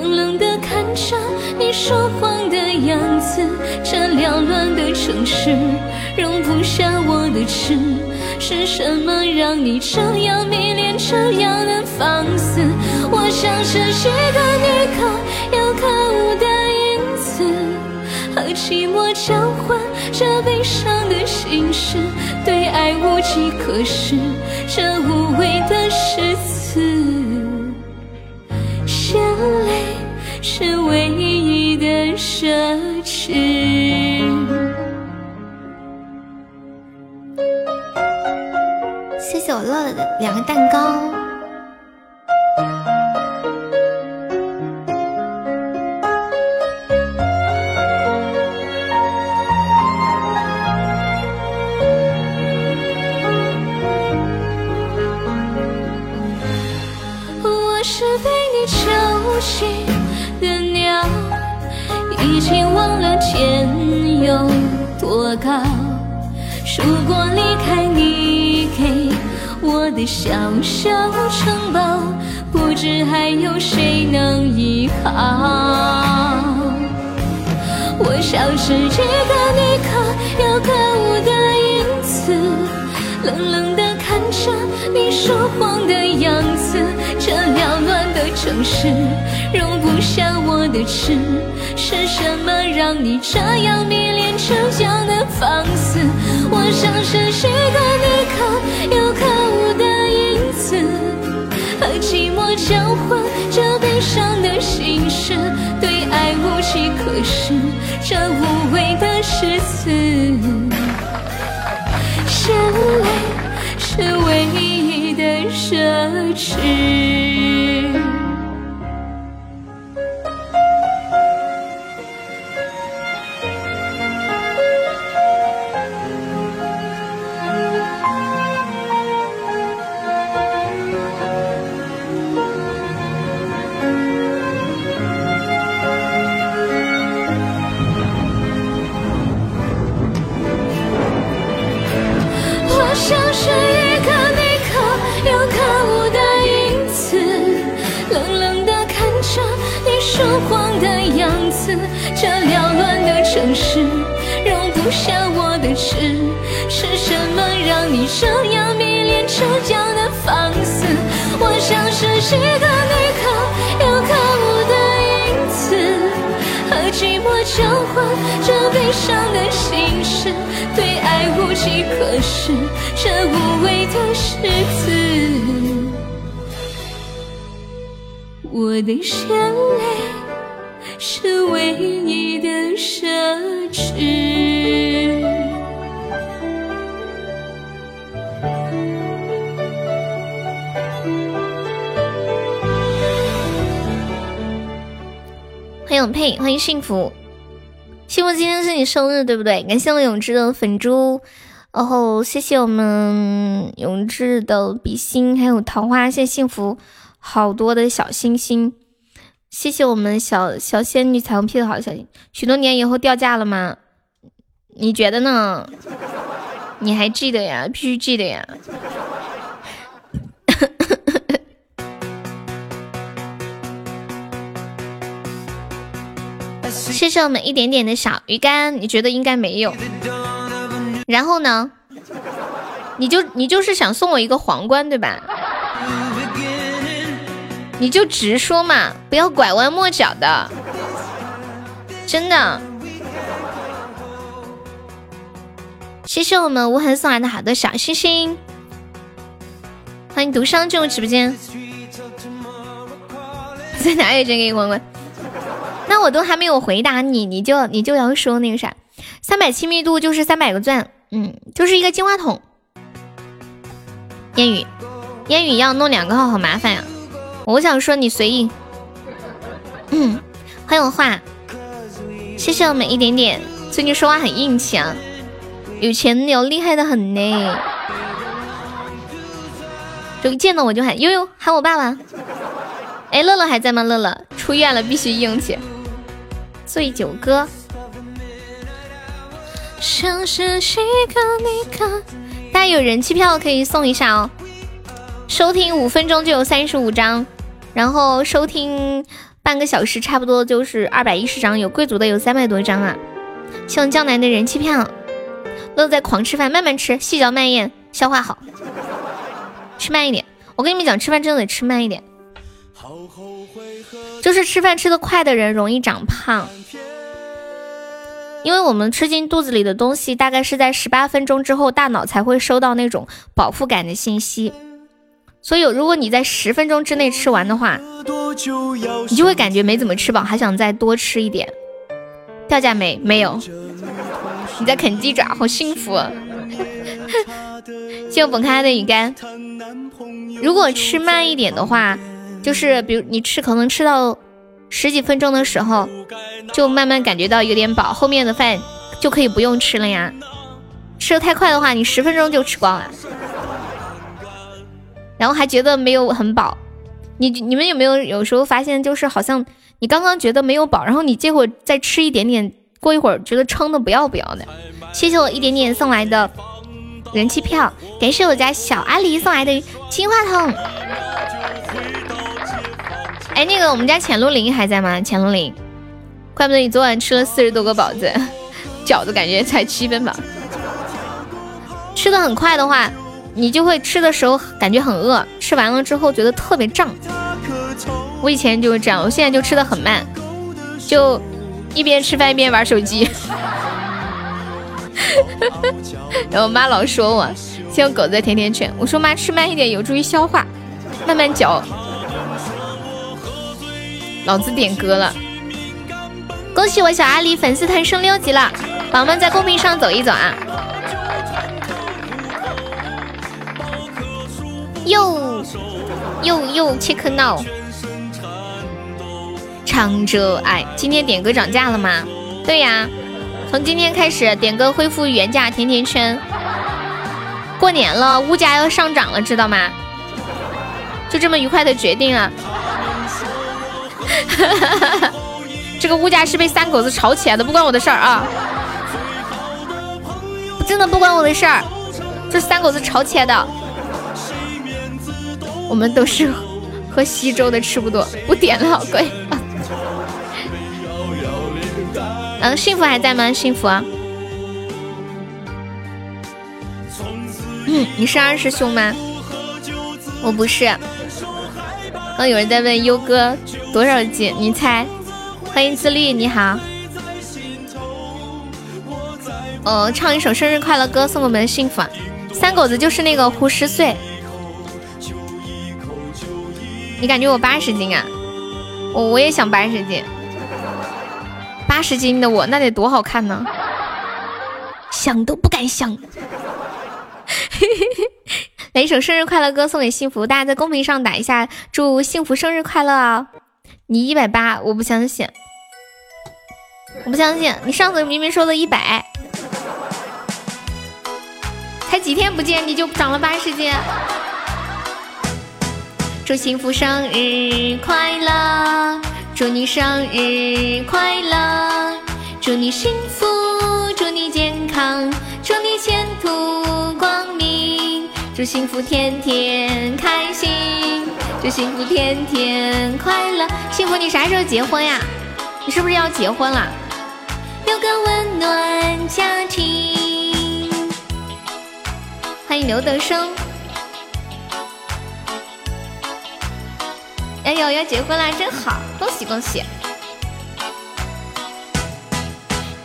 冷冷的看着你说谎的样子，这缭乱的城市容不下我的痴。是什么让你这样迷恋，这样的放肆？我像是一个你可有可无的影子，和寂寞交换着悲伤的心事，对爱无计可施，这无谓的诗是一个你可有可无的影子，冷冷的看着你说谎的样子，这缭乱的城市。容不下我的痴，是什么让你这样迷恋这样的放肆？我像是一个你可有可无的影子，和寂寞交换着悲伤的心事，无计可施，这无谓的诗词。眼泪是唯一的奢侈。让你这样迷恋这样的放肆？我像是一个你可有可无的影子，和寂寞交换着悲伤的心事，对爱无计可施，这无谓的诗词，我的眼泪。是唯一的奢侈。永佩，欢迎幸福，幸福今天是你生日对不对？感谢我永志的粉猪，然后谢谢我们永志的比心，还有桃花，谢谢幸福好多的小星星。谢谢我们小小仙女彩虹屁的好消息，许多年以后掉价了吗？你觉得呢？你还记得呀？必须记得呀！谢谢我们一点点的小鱼干，你觉得应该没有？然后呢？你就你就是想送我一个皇冠对吧？你就直说嘛，不要拐弯抹角的，真的。谢谢我们无痕送来的好多小星星，欢迎独伤进入直播间。在哪里？这个皇冠？那我都还没有回答你，你就你就要说那个啥？三百亲密度就是三百个钻，嗯，就是一个金话筒。烟雨，烟雨要弄两个号，好麻烦呀。我想说你随意。嗯，很有话。谢谢我们一点点，最近说话很硬气啊，有钱牛厉害的很呢。就见到我就喊悠悠，喊我爸爸。哎，乐乐还在吗？乐乐出院了，必须硬气。醉酒歌。大家有人气票可以送一下哦。收听五分钟就有三十五张，然后收听半个小时差不多就是二百一十张，有贵族的有三百多张啊。希望江南的人气票。乐乐在狂吃饭，慢慢吃，细嚼慢咽，消化好。吃慢一点，我跟你们讲，吃饭真的得吃慢一点。就是吃饭吃的快的人容易长胖，因为我们吃进肚子里的东西，大概是在十八分钟之后，大脑才会收到那种饱腹感的信息。所以，如果你在十分钟之内吃完的话，你就会感觉没怎么吃饱，还想再多吃一点。掉价没？没有。你在啃鸡爪，好幸福。*laughs* 谢我本开的鱼干。如果吃慢一点的话，就是比如你吃，可能吃到十几分钟的时候，就慢慢感觉到有点饱，后面的饭就可以不用吃了呀。吃的太快的话，你十分钟就吃光了，然后还觉得没有很饱。你你们有没有有时候发现，就是好像你刚刚觉得没有饱，然后你结果再吃一点点，过一会儿觉得撑的不要不要的。谢谢我一点点送来的。人气票，感谢我家小阿狸送来的金话筒。哎，那个我们家浅露林还在吗？浅露林，怪不得你昨晚吃了四十多个饺子，饺子感觉才七分饱。吃的很快的话，你就会吃的时候感觉很饿，吃完了之后觉得特别胀。我以前就是这样，我现在就吃的很慢，就一边吃饭一边玩手机。*laughs* 然后我妈老说我像狗在甜甜圈，我说妈吃慢一点有助于消化，慢慢嚼。老子点歌了，恭喜我小阿狸粉丝团升六级了，宝宝们在公屏上走一走啊！又又又切克闹，唱着爱，今天点歌涨价了吗？对呀。从今天开始，点歌恢复原价甜甜圈。过年了，物价要上涨了，知道吗？就这么愉快的决定了。*laughs* 这个物价是被三狗子炒起来的，不关我的事儿啊！真的不关我的事儿，这三狗子炒起来的。我们都是喝稀粥的，吃不多，不点了，好贵。*laughs* 嗯，幸福还在吗？幸福，嗯，你是二师兄吗？我不是。刚有人在问优哥多少斤，你猜？欢迎自律，你好。哦，唱一首生日快乐歌送给我们幸福。三狗子就是那个胡十岁。你感觉我八十斤啊？我我也想八十斤。八十斤的我，那得多好看呢！想都不敢想。来一首生日快乐歌送给幸福，大家在公屏上打一下，祝幸福生日快乐啊！你一百八，我不相信，我不相信，你上次明明说的一百，才几天不见你就长了八十斤。祝幸福生日快乐！祝你生日快乐，祝你幸福，祝你健康，祝你前途光，祝幸福天天开心，祝幸福天天快乐。幸福，你啥时候结婚呀？你是不是要结婚了？有个温暖家庭。欢迎刘德生。哎呦，要结婚啦，真好，恭喜恭喜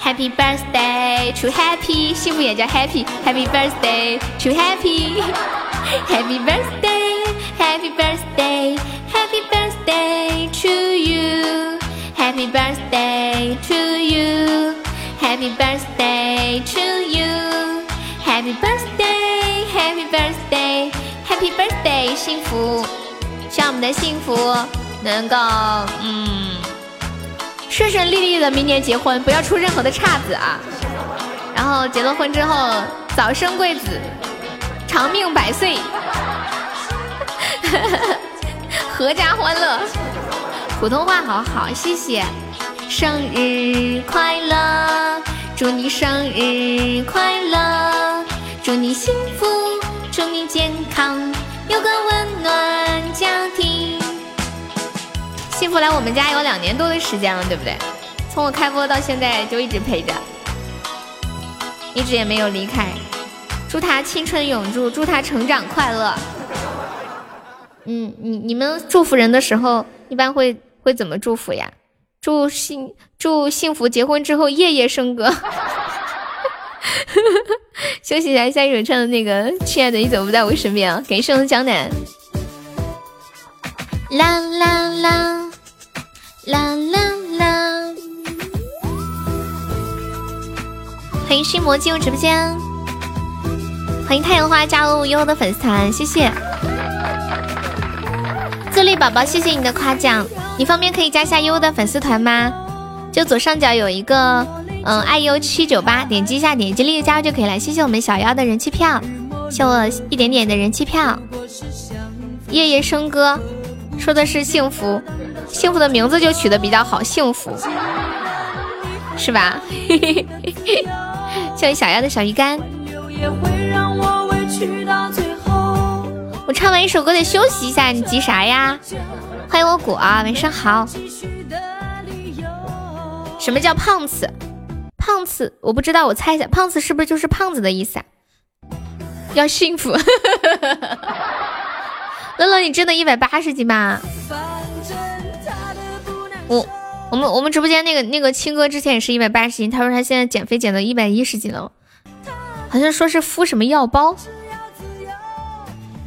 ！Happy birthday to Happy，幸福也叫 Happy，Happy birthday to Happy，Happy *laughs* birthday，Happy birthday，Happy birthday to you，Happy birthday to you。 Happy birthday to you, Happy birthday, Happy birthday, Happy birthday，幸福，希望我们的幸福能够嗯 顺顺利利的明年结婚，不要出任何的岔子啊。然后结了婚之后早生贵子，长命百岁，*laughs* 阖家欢乐。普通话好好，谢谢。生日快乐，祝你生日快乐，祝你幸福，祝你健康，有个温暖家庭。幸福来我们家有两年多的时间了，对不对？从我开播到现在就一直陪着，一直也没有离开。祝他青春永驻，祝他成长快乐。嗯，你你们祝福人的时候一般会会怎么祝福呀？祝幸祝幸福结婚之后夜夜笙歌。*laughs* 休息一下，下一首唱的那个《亲爱的你怎么不在我身边》啊？感谢我的江南。啦啦啦啦啦啦！欢迎心魔进入直播间，欢迎太阳花加入悠悠的粉丝团，谢谢。自律宝宝，谢谢你的夸奖。你方便可以加下优的粉丝团吗？就左上角有一个，嗯，爱优七九八，点击一下，点击立即加入就可以了。谢谢我们小妖的人气票，谢我一点点的人气票。夜夜笙歌，说的是幸福，幸福的名字就取得比较好，幸福，是吧？*laughs* 谢谢小妖的小鱼干。我唱完一首歌得休息一下，你急啥呀？欢迎我果啊，晚上好。什么叫胖子？胖子我不知道，我猜一下，胖子是不是就是胖子的意思啊？要幸福。乐乐，你真的一百八十斤吗？我我们我们直播间那个那个青哥之前也是一百八十斤，他说他现在减肥减到一百一十斤了，好像说是敷什么药包，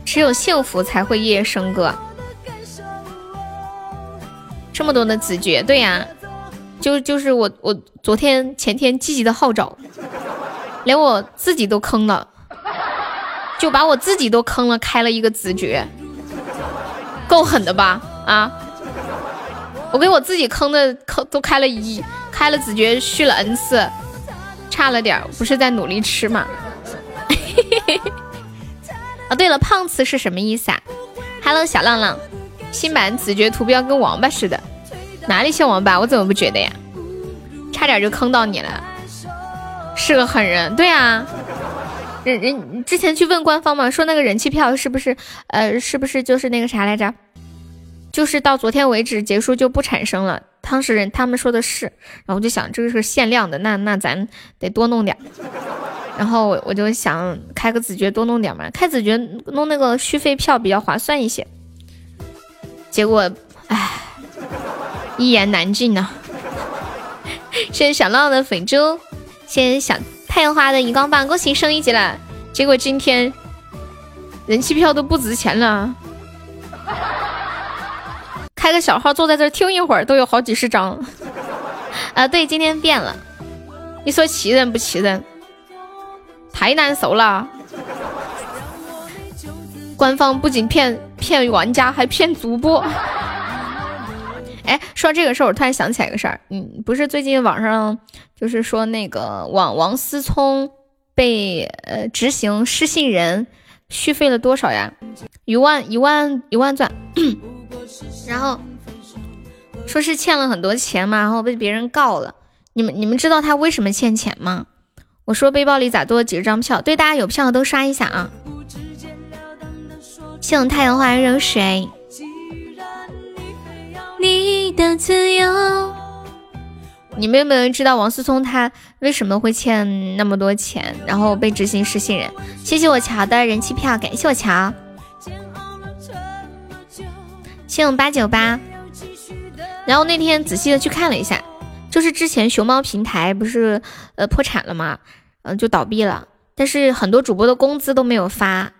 只有幸福才会夜夜笙歌。这么多的子爵，对呀，就就是我我昨天前天积极的号召，连我自己都坑了，就把我自己都坑了，开了一个子爵，够狠的吧？啊，我给我自己坑的坑都开了一，开了子爵续了 n 次，差了点，不是在努力吃吗？啊，*laughs* 对了，胖次是什么意思啊？Hello，小浪浪。新版子爵图标跟王八似的，哪里像王八？我怎么不觉得呀？差点就坑到你了，是个狠人。对啊，人人之前去问官方嘛，说那个人气票是不是呃是不是就是那个啥来着？就是到昨天为止结束就不产生了。当时人他们说的是，然后我就想这个是限量的，那那咱得多弄点。然后我我就想开个子爵多弄点嘛，开子爵弄那个续费票比较划算一些。结果，唉，一言难尽呐。谢谢小浪的粉猪，谢谢小太阳花的荧光棒，恭喜升一级了。结果今天人气票都不值钱了，开个小号坐在这听一会儿都有好几十张。啊，对，今天变了。你说气人不气人？太难受了。官方不仅骗骗玩家，还骗主播。哎，说到这个事儿，我突然想起来一个事儿。嗯，不是最近网上就是说那个王王思聪被呃执行失信人续费了多少呀？一万一万一万钻。*clears throat* 然后说是欠了很多钱嘛，然后被别人告了。你们你们知道他为什么欠钱吗？我说背包里咋多了几十张票？对，大家有票的都刷一下啊。谢我太阳花热水。你的自由。你们有没有人知道王思聪他为什么会欠那么多钱，然后被执行失信人？谢谢我乔的人气票，感谢我乔。谢我八九八。然后那天仔细的去看了一下，就是之前熊猫平台不是呃破产了吗？嗯，就倒闭了，但是很多主播的工资都没有发，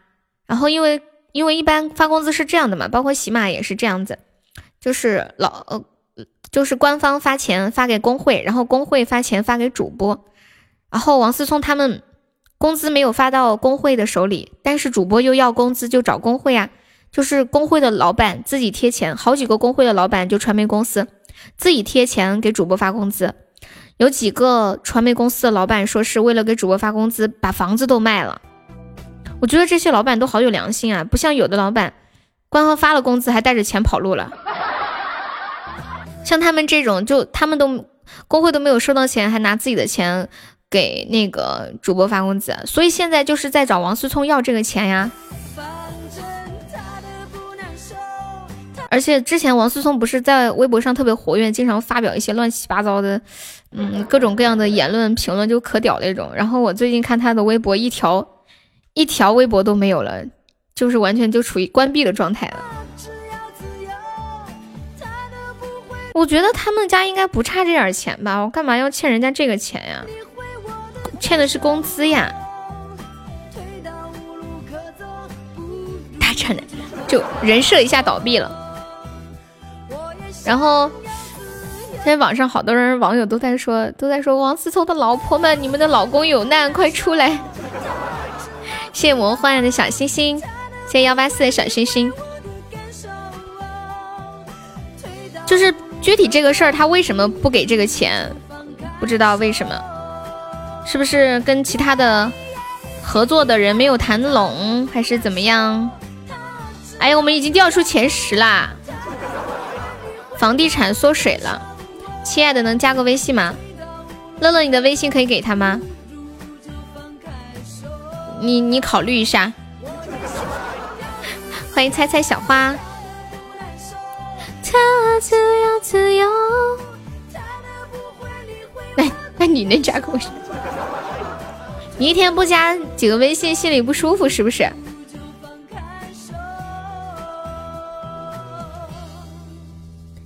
然后因为。因为一般发工资是这样的嘛，包括喜马也是这样子，就是老呃，就是官方发钱发给工会，然后工会发钱发给主播，然后王思聪他们工资没有发到工会的手里，但是主播又要工资，就找工会啊，就是工会的老板自己贴钱，好几个工会的老板就传媒公司自己贴钱给主播发工资，有几个传媒公司的老板说是为了给主播发工资，把房子都卖了。我觉得这些老板都好有良心啊，不像有的老板，官方发了工资还带着钱跑路了。像他们这种，就他们都工会都没有收到钱，还拿自己的钱给那个主播发工资，所以现在就是在找王思聪要这个钱呀。而且之前王思聪不是在微博上特别活跃，经常发表一些乱七八糟的，嗯，各种各样的言论评论，就可屌那种。然后我最近看他的微博，一条。一条微博都没有了，就是完全就处于关闭的状态了。我觉得他们家应该不差这点钱吧？我干嘛要欠人家这个钱呀？欠的是工资呀！大产的就人设一下倒闭了。然后现在网上好多人网友都在说，都在说王思聪的老婆们，你们的老公有难，快出来！谢谢魔幻的小星星，谢谢幺八四的小星星。就是具体这个事儿，他为什么不给这个钱？不知道为什么，是不是跟其他的合作的人没有谈拢，还是怎么样？哎呀，我们已经掉出前十啦！房地产缩水了，亲爱的，能加个微信吗？乐乐，你的微信可以给他吗？你你考虑一下，*laughs* 欢迎猜猜小花。那那你能加个微信？你一天不加几个微信，心里不舒服是不是？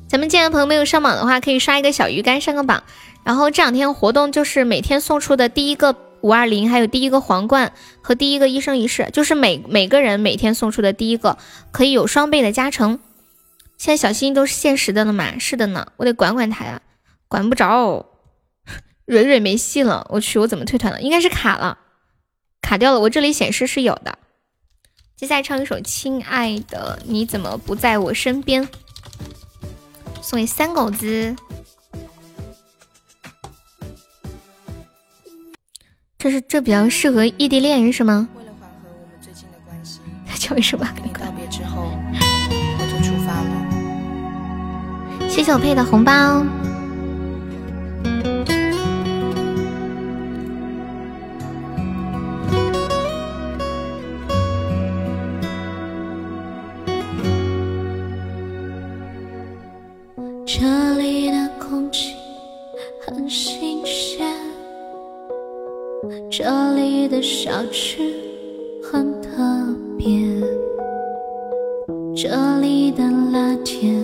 咱们进来朋友没有上榜的话，可以刷一个小鱼干上个榜。然后这两天活动就是每天送出的第一个。五二零，还有第一个皇冠和第一个一生一世，就是每每个人每天送出的第一个，可以有双倍的加成。现在小心都是限时的了嘛？是的呢，我得管管他呀，管不着。蕊蕊没戏了，我去，我怎么退团了？应该是卡了，卡掉了。我这里显示是有的。接下来唱一首《亲爱的你怎么不在我身边》，送给三狗子。这是这比较适合异地恋是吗？为了缓和我们最近的关系，叫为什么？告别之后，谢谢我配的红包。这里的空气很新鲜。这里的小吃很特别，这里的辣甜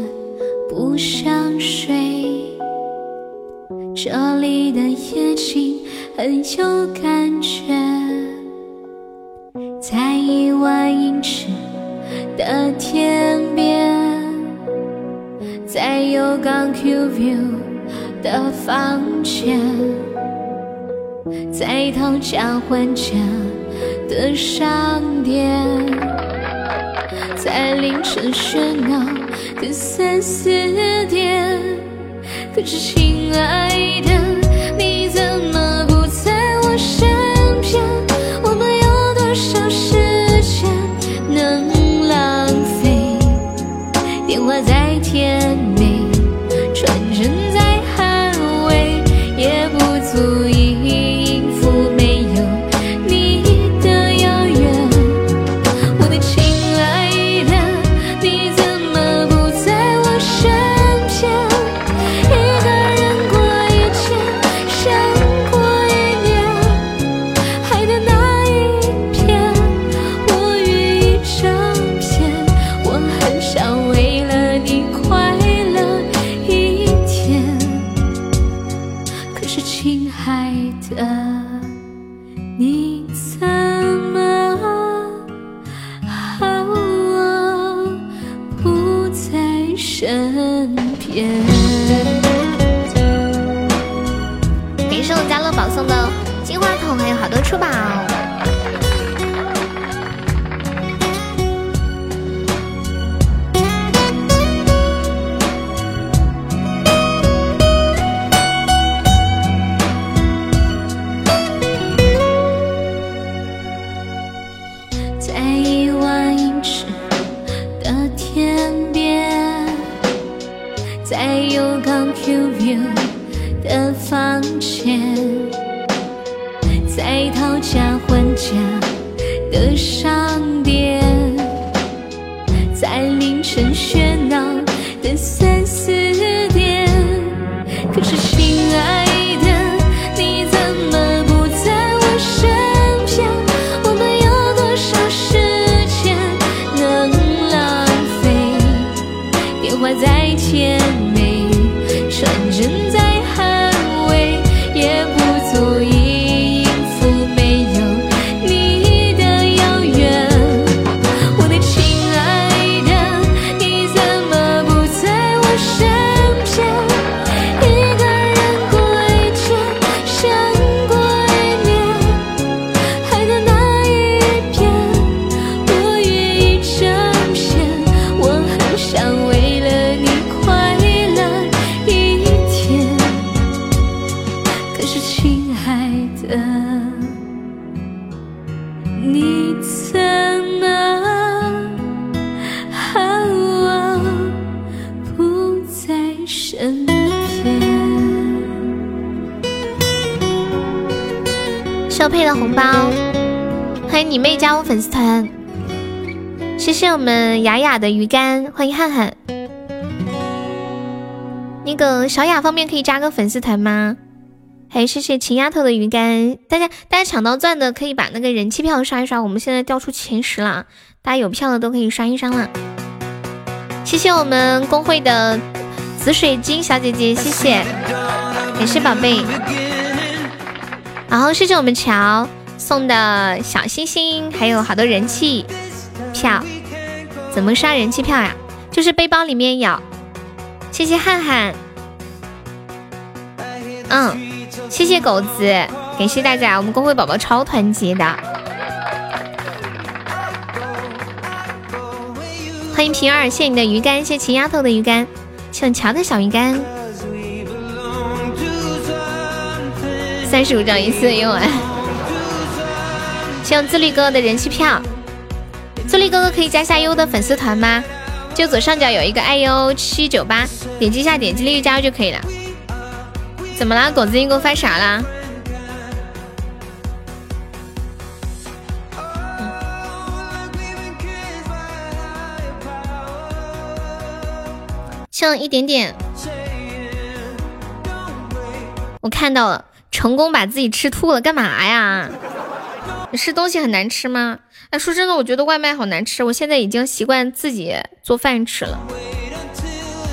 想睡，这里的夜景很有感觉，在一万英尺的天边，在有港 Q view 的房间。在讨价还价的商店，在凌晨喧闹可三四点，可是亲爱的，感谢我家乐宝送的金话筒，还有好多出宝。的鱼竿，欢迎汉汉。那个小雅方便可以加个粉丝团吗？还有谢谢秦丫头的鱼竿，大家大家抢到钻的可以把那个人气票刷一刷，我们现在掉出前十了，大家有票的都可以刷一刷了。谢谢我们公会的紫水晶小姐姐，谢谢，感谢宝贝。然后谢谢我们乔送的小星星，还有好多人气票。怎么刷人气票呀？就是背包里面有。谢谢汉汉，嗯，谢谢狗子，感谢大家，我们公会宝宝超团结的。欢迎平儿，谢谢你的鱼竿，谢谢秦丫头的鱼竿，谢谢乔的小鱼竿。三十五张一次用完，谢谢自律哥哥的人气票。哥哥可以加下优的粉丝团吗？就左上角有一个爱优七九八，点击一下，点击立即加入就可以了。怎么了？狗子你给我发啥啦？像一点点，我看到了，成功把自己吃吐了，干嘛呀？你吃东西很难吃吗？哎，说真的，我觉得外卖好难吃。我现在已经习惯自己做饭吃了。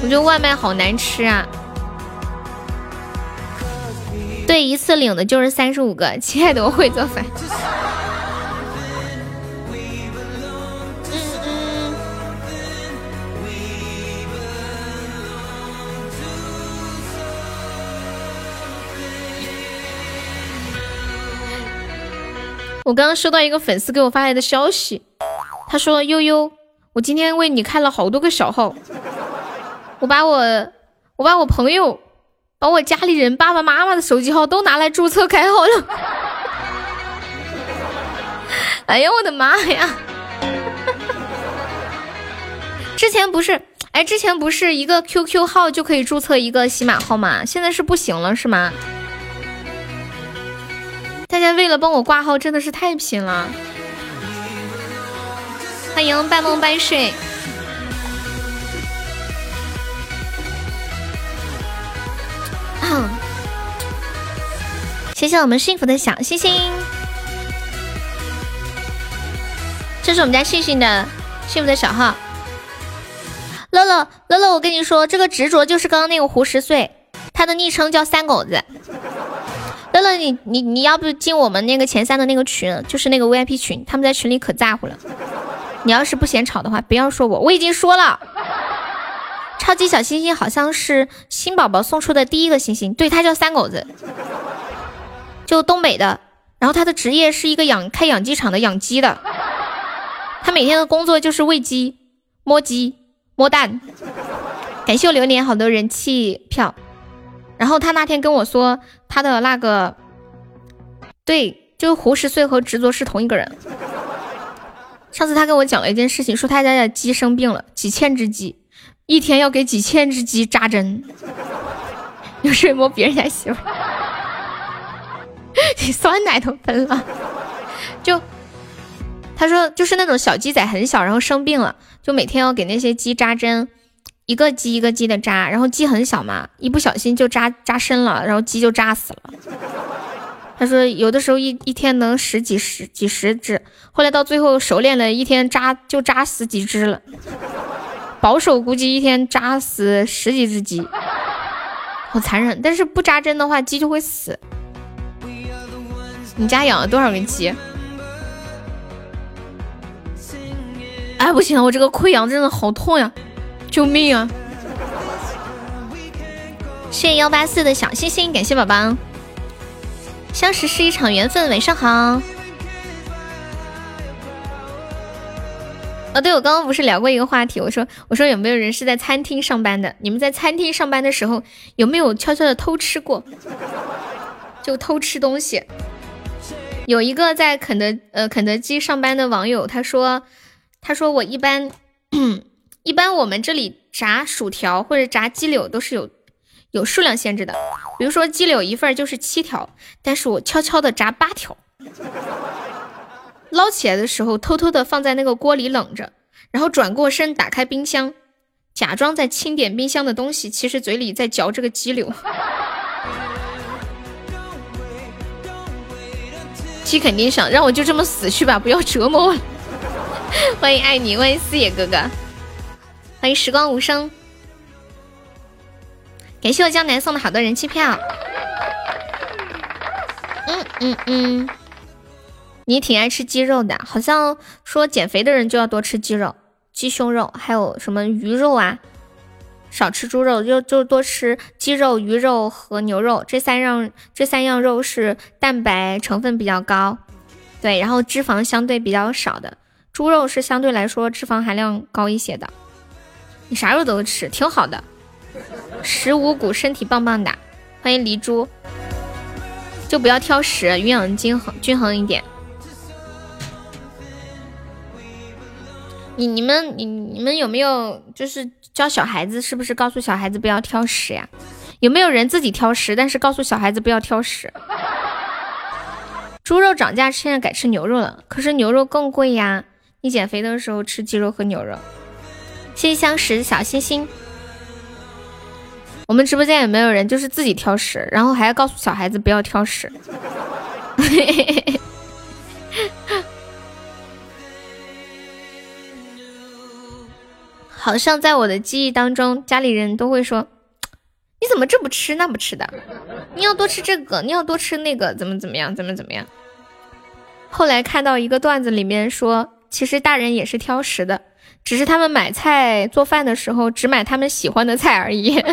我觉得外卖好难吃啊。对，一次领的就是三十五个。亲爱的，我会做饭。我刚刚收到一个粉丝给我发来的消息，他说：“悠悠，我今天为你开了好多个小号，我把我我把我朋友，把我家里人爸爸妈妈的手机号都拿来注册开号了。”哎呀，我的妈呀！之前不是，哎，之前不是一个 QQ 号就可以注册一个喜马号吗？现在是不行了，是吗？大家为了帮我挂号真的是太拼了！欢迎半梦半睡，谢谢我们幸福的小星星，这是我们家幸幸的幸福的小号。乐乐乐乐，我跟你说，这个执着就是刚刚那个胡十岁，他的昵称叫三狗子。乐乐，你你你要不进我们那个前三的那个群，就是那个 VIP 群，他们在群里可在乎了。你要是不嫌吵的话，不要说我，我已经说了。超级小星星好像是新宝宝送出的第一个星星，对，他叫三狗子。就东北的，然后他的职业是一个养开养鸡场的养鸡的，他每天的工作就是喂鸡、摸鸡、摸蛋。感谢我榴莲好多人气票，然后他那天跟我说他的那个，对，就胡十岁和执着是同一个人。上次他跟我讲了一件事情，说他家的鸡生病了，几千只鸡，一天要给几千只鸡扎针。有谁摸别人家媳妇？你酸奶都喷了。就他说，就是那种小鸡仔很小，然后生病了，就每天要给那些鸡扎针，一个鸡一个鸡的扎，然后鸡很小嘛，一不小心就扎扎深了，然后鸡就扎死了。他说有的时候一一天能十几十几十只，后来到最后熟练了，一天扎就扎死几只了。保守估计一天扎死十几只鸡，好残忍。但是不扎针的话，鸡就会死。你家养了多少个鸡？哎，不行，我这个溃疡真的好痛呀！救命啊！谢谢幺八四的小星星，感谢宝宝。相识是一场缘分，晚上好。哦，对，我刚刚不是聊过一个话题，我说我说有没有人是在餐厅上班的？你们在餐厅上班的时候有没有悄悄的偷吃过？就偷吃东西。有一个在肯德呃肯德基上班的网友，他说他说我一般一般我们这里炸薯条或者炸鸡柳都是有。有数量限制的，比如说鸡柳一份就是七条，但是我悄悄的炸八条，捞起来的时候偷偷的放在那个锅里冷着，然后转过身打开冰箱，假装在清点冰箱的东西，其实嘴里在嚼这个鸡柳。鸡肯定想让我就这么死去吧，不要折磨我。*laughs* 欢迎爱你，欢迎四野哥哥，欢迎时光无声。感谢我江南送的好多人气票。嗯嗯嗯，你挺爱吃鸡肉的，好像说减肥的人就要多吃鸡肉、鸡胸肉，还有什么鱼肉啊，少吃猪肉，就就多吃鸡肉、鱼肉和牛肉这三样，这三样肉是蛋白成分比较高，对，然后脂肪相对比较少的。猪肉是相对来说脂肪含量高一些的。你啥肉都吃，挺好的。十五谷，身体棒棒的，欢迎黎珠，就不要挑食，营养均衡均衡一点。你你们你你们有没有就是教小孩子，是不是告诉小孩子不要挑食呀？有没有人自己挑食，但是告诉小孩子不要挑食？猪肉涨价，现在改吃牛肉了，可是牛肉更贵呀。你减肥的时候吃鸡肉和牛肉。谢谢相识小星星。我们直播间有没有人就是自己挑食，然后还要告诉小孩子不要挑食？好像在我的记忆当中，家里人都会说：“你怎么这不吃那不吃的？你要多吃这个，你要多吃那个，怎么怎么样，怎么怎么样？”后来看到一个段子里面说，其实大人也是挑食的，只是他们买菜做饭的时候只买他们喜欢的菜而已。*laughs*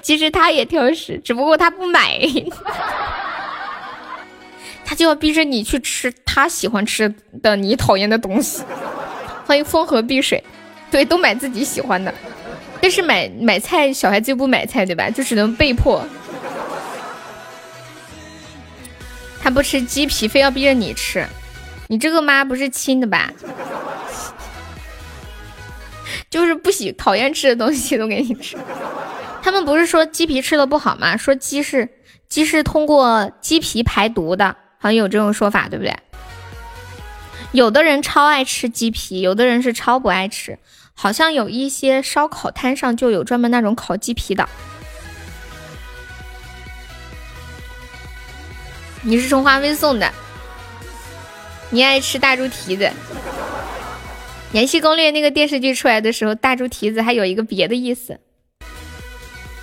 其实他也挑食，只不过他不买，*laughs* 他就要逼着你去吃他喜欢吃的你讨厌的东西。欢迎风和碧水，对，都买自己喜欢的，但是买买菜小孩子又不买菜，对吧？就只能被迫。他不吃鸡皮，非要逼着你吃，你这个妈不是亲的吧？*laughs* 就是不喜讨厌吃的东西都给你吃。他们不是说鸡皮吃的不好吗？说鸡是鸡是通过鸡皮排毒的，好像有这种说法，对不对？有的人超爱吃鸡皮，有的人是超不爱吃。好像有一些烧烤摊上就有专门那种烤鸡皮的。你是充话费送的，你爱吃大猪蹄子。《延禧攻略》那个电视剧出来的时候，大猪蹄子还有一个别的意思。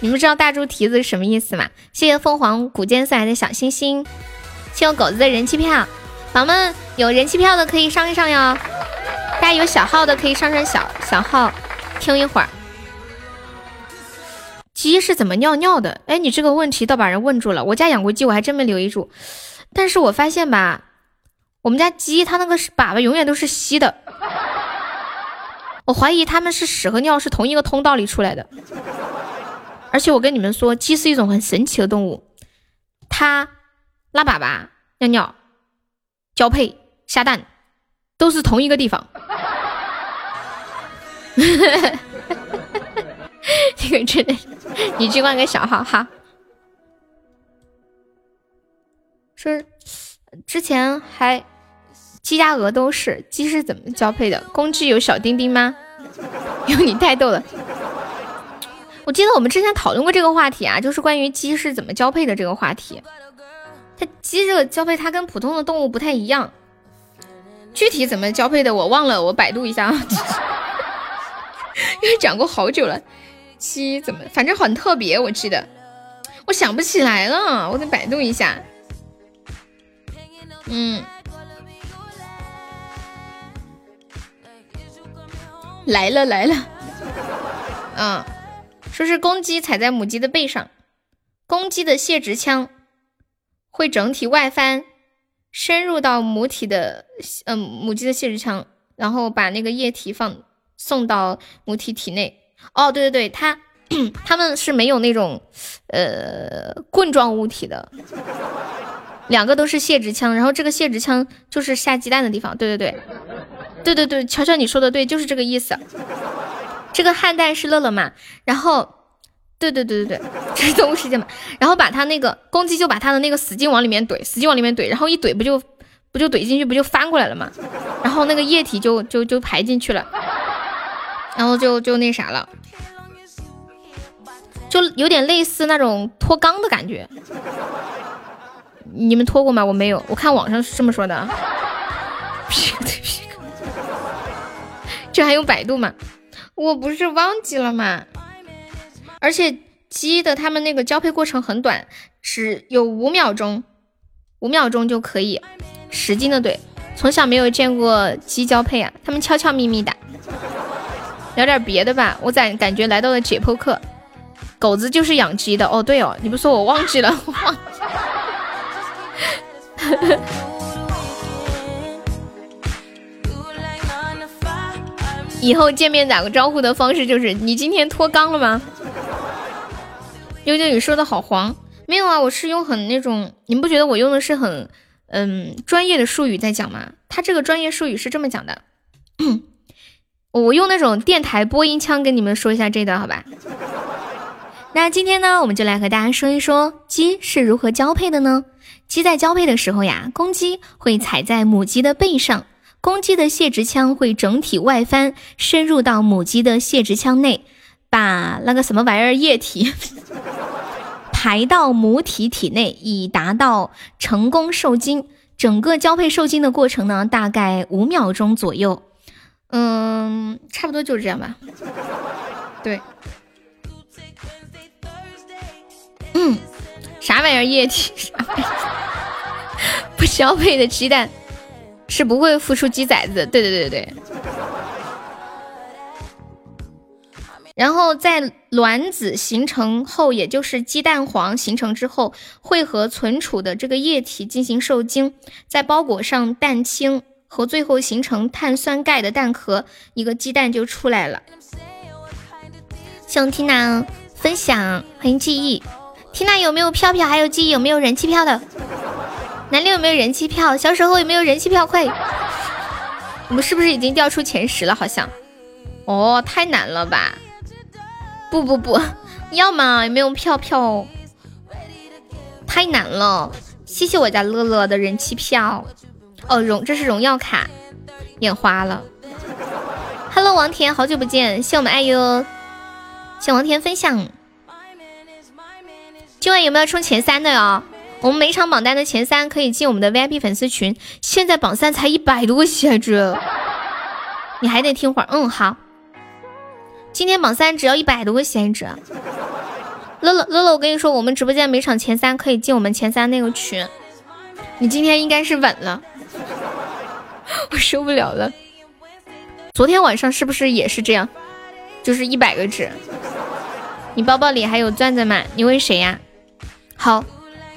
你们知道大猪蹄子是什么意思吗？谢谢凤凰古剑送来的小星星，谢我狗子的人气票，宝宝们有人气票的可以上一上哟。大家有小号的可以上上小小号听一会儿。鸡是怎么尿尿的？哎，你这个问题倒把人问住了。我家养过鸡，我还真没留意住。但是我发现吧，我们家鸡它那个粑粑永远都是稀的。我怀疑它们是屎和尿是同一个通道里出来的。而且我跟你们说，鸡是一种很神奇的动物，它拉粑粑、尿尿、交配、下蛋，都是同一个地方。*laughs* 这个真的，你去换个小号哈。说之前还鸡鸭鹅都是鸡是怎么交配的？公鸡有小丁丁吗？*laughs* 有你太逗了。我记得我们之前讨论过这个话题啊，就是关于鸡是怎么交配的这个话题。它鸡这个交配，它跟普通的动物不太一样。具体怎么交配的我忘了，我百度一下啊。*laughs* 因为讲过好久了，鸡怎么反正很特别，我记得，我想不起来了，我得百度一下。嗯，来了来了，嗯，说是公鸡踩在母鸡的背上，公鸡的泄殖腔。会整体外翻，深入到母体的嗯母鸡的泄殖腔，然后把那个液体放。送到母体体内。哦，对对对，它 *clears throat* 它们是没有那种呃棍状物体的，两个都是泄殖腔，然后这个泄殖腔就是下鸡蛋的地方，对对对，对对对，乔乔你说的对，就是这个意思。这个汉蛋是乐乐嘛，然后对对对对对，这是动物世界嘛，然后把它那个公鸡就把它的那个使劲往里面怼，使劲往里面怼，然后一怼不就不就怼进去不就翻过来了嘛，然后那个液体就就就排进去了。然后就就那啥了，就有点类似那种脱肛的感觉。你们脱过吗？我没有，我看网上是这么说的。*laughs* 这还用百度吗？我不是忘记了吗？而且鸡的他们那个交配过程很短，只有五秒钟，五秒钟就可以使劲的怼。从小没有见过鸡交配啊，他们悄悄咪咪的。聊点别的吧，我咋感觉来到了解剖课？狗子就是养鸡的哦，对哦，你不说我忘记了，忘记。*laughs* 以后见面打个招呼的方式就是你今天脱肛了吗？悠悠，你说的好黄，没有啊，我是用很那种，你们不觉得我用的是很嗯专业的术语在讲吗？他这个专业术语是这么讲的。*coughs* 我用那种电台播音腔跟你们说一下这段，好吧？那今天呢，我们就来和大家说一说鸡是如何交配的呢？鸡在交配的时候呀，公鸡会踩在母鸡的背上，公鸡的泄殖腔会整体外翻，深入到母鸡的泄殖腔内，把那个什么玩意儿液体 *laughs* 排到母体体内，以达到成功受精。整个交配受精的过程呢，大概五秒钟左右。嗯，差不多就是这样吧。对，嗯，啥玩意儿液体？啥玩意儿不消费的鸡蛋是不会孵出鸡崽子。对对对对。然后在卵子形成后，也就是鸡蛋黄形成之后，会和存储的这个液体进行受精，在包裹上蛋清。和最后形成碳酸钙的蛋壳，一个鸡蛋就出来了。希望缇娜分享，欢迎记忆。缇娜有没有票票？还有记忆有没有人气票的？南六有没有人气票？小时候有没有人气票？快！我们是不是已经掉出前十了？好像。哦，太难了吧？不不不，要吗？有没有票票？太难了，谢谢我家乐乐的人气票。哦，荣，这是荣耀卡，眼花了。Hello，王田，好久不见，谢我们爱哟，谢王田分享。今晚有没有冲前三的哟？我们每场榜单的前三可以进我们的 VIP 粉丝群。现在榜三才一百多个喜爱值，你还得听会儿。嗯，好。今天榜三只要一百多个喜爱值。乐乐乐乐，我跟你说，我们直播间每场前三可以进我们前三那个群。你今天应该是稳了。我受不了了，昨天晚上是不是也是这样？就是一百个值，你包包里还有钻子吗？你问谁呀？好，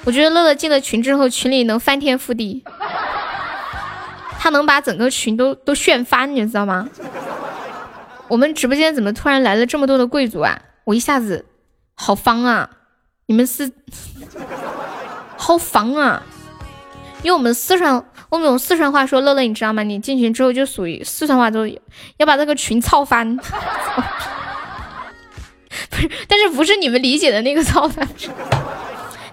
我觉得乐乐进了群之后，群里能翻天覆地，他能把整个群都都炫翻，你知道吗？我们直播间怎么突然来了这么多的贵族啊？我一下子好方啊！你们是好方啊！用我们四川，我们用四川话说，乐乐你知道吗？你进群之后就属于四川话都要把这个群操翻。*laughs* 不是，但是不是你们理解的那个操翻，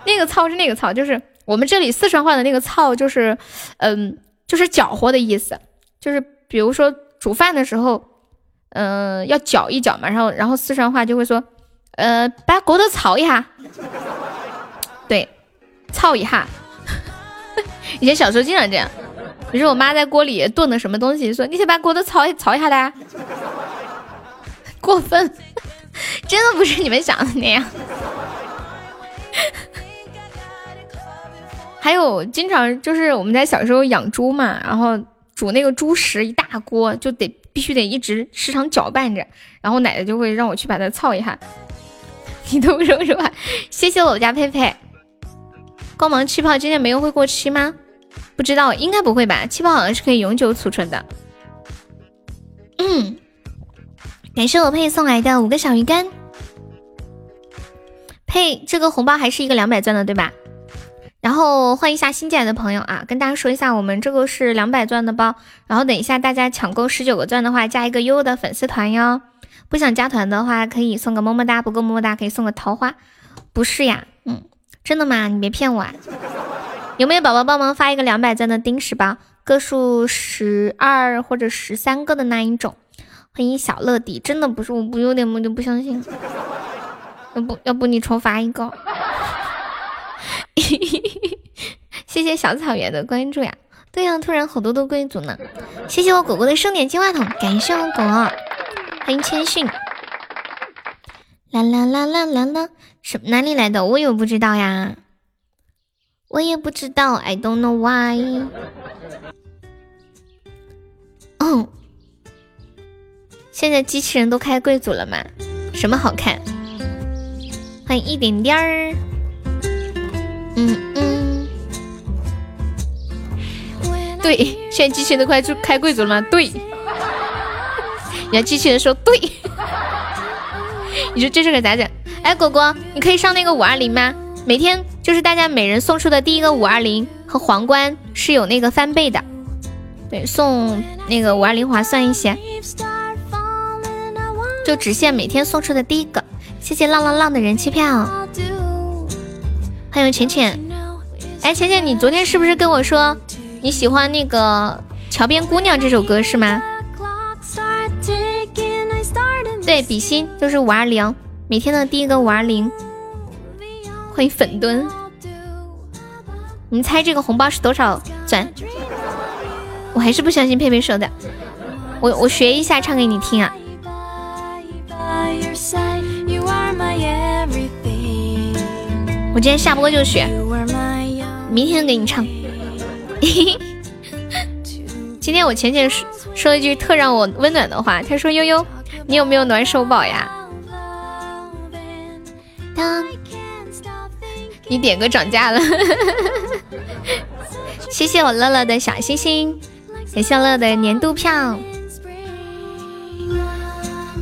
那个操是那个操，就是我们这里四川话的那个操，就是嗯，就是搅和的意思，就是比如说煮饭的时候，嗯，要搅一搅嘛，然后然后四川话就会说，呃，把锅头炒一下，*laughs* 对，操一下。*laughs* 以前小时候经常这样，比如说我妈在锅里炖的什么东西，说你先把锅头操操一下的，*laughs* 过分。真的不是你们想的那样。还有，经常就是我们在小时候养猪嘛，然后煮那个猪食一大锅，就得必须得一直时常搅拌着，然后奶奶就会让我去把它操一下。你懂什么什么？谢谢我家佩佩。光芒气泡今天没有会过期吗？不知道，应该不会吧？气泡好像是可以永久储存的。嗯。感谢我佩送来的五个小鱼干，佩这个红包还是一个两百钻的对吧？然后欢迎一下新进来的朋友啊，跟大家说一下，我们这个是两百钻的包，然后等一下大家抢够十九个钻的话，加一个悠悠的粉丝团哟。不想加团的话，可以送个么么哒，不够么么哒可以送个桃花。不是呀，嗯，真的吗？你别骗我啊！有没有宝宝帮忙发一个两百钻的丁石包，个数十二或者十三个的那一种？欢迎小乐迪，真的不是，我不有点我就不相信。要不要不你重发一个？谢谢小草原的关注呀。对呀，突然好多的贵族呢。谢谢我果果的盛典金话筒，感谢我果。欢迎谦逊。啦啦啦啦啦啦，什哪里来的？我也不知道呀。我也不知道，I don't know why。哦。现在机器人都开贵族了吗？什么好看？欢迎一点点儿。嗯嗯。对，现在机器人都快就开贵族了吗？对。人家机器人说对。你说这是个咋整？哎，果果，你可以上那个五二零吗？每天就是大家每人送出的第一个五二零和皇冠是有那个翻倍的。对，送那个五二零划算一些。就只限每天送出的第一个，谢谢浪浪浪的人气票，欢迎浅浅。哎，浅浅，你昨天是不是跟我说你喜欢那个《桥边姑娘》这首歌是吗？对，比心就是五二零，每天的第一个五二零。欢迎粉墩，你猜这个红包是多少钻？我还是不相信佩佩说的，我我学一下唱给你听啊。我今天下播就学，明天给你唱。*laughs* 今天我浅浅说说一句特让我温暖的话，他说：“悠悠，你有没有暖手宝呀？”你点歌涨价了，*laughs* 谢谢我乐乐的小星星，感谢乐乐的年度票。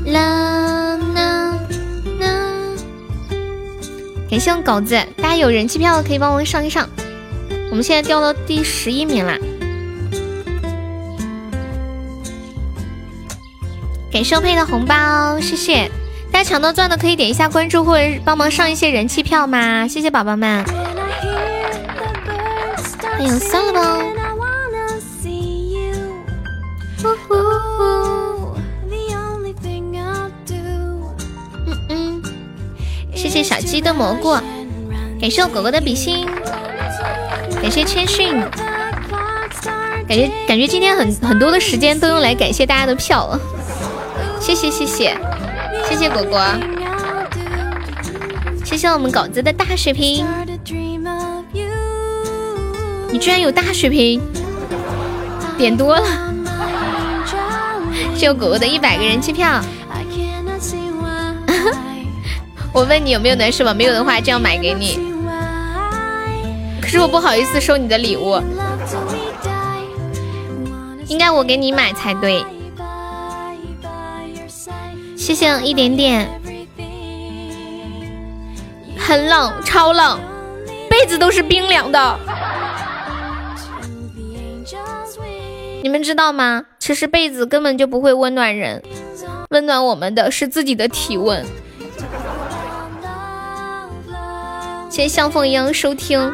啦啦啦！感谢我狗子，大家有人气票的可以帮我上一上。我们现在掉到第十一名啦！感谢配的红包，谢谢大家抢到钻的可以点一下关注或者帮忙上一些人气票嘛，谢谢宝宝们。欢迎三了包。谢谢小鸡的蘑菇，感谢我狗狗的比心，感谢谦逊，感觉感觉今天很很多的时间都用来感谢大家的票了，谢谢谢谢谢谢果果，谢谢我们狗子的大血瓶，你居然有大血瓶，点多了，*laughs* 谢我果果的一百个人气票。*laughs* 我问你有没有暖手宝？没有的话，就要买给你。可是我不好意思收你的礼物，应该我给你买才对。谢谢一点点。很冷，超冷，被子都是冰凉的。你们知道吗？其实被子根本就不会温暖人，温暖我们的是自己的体温。谢谢向凤英收听。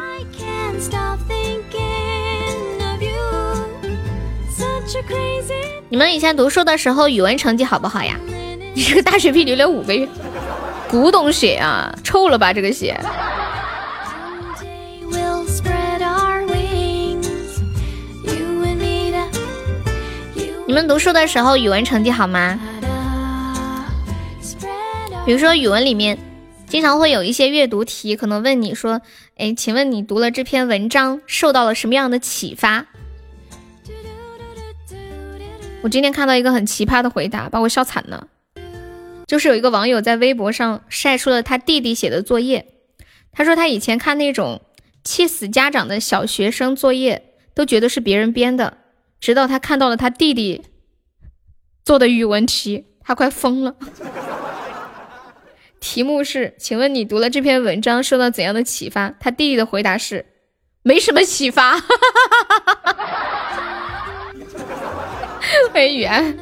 你们以前读书的时候语文成绩好不好呀？*laughs* 你这个大学毕业了五个月，古董血啊，臭了吧这个血？你们读书的时候语文成绩好吗？比如说语文里面经常会有一些阅读题，可能问你说：“哎，请问你读了这篇文章受到了什么样的启发？”我今天看到一个很奇葩的回答，把我笑惨了。就是有一个网友在微博上晒出了他弟弟写的作业，他说他以前看那种气死家长的小学生作业，都觉得是别人编的。直到他看到了他弟弟做的语文题，他快疯了。*laughs* 题目是：请问你读了这篇文章受到怎样的启发？他弟弟的回答是：没什么启发。*laughs* 欢迎雨安。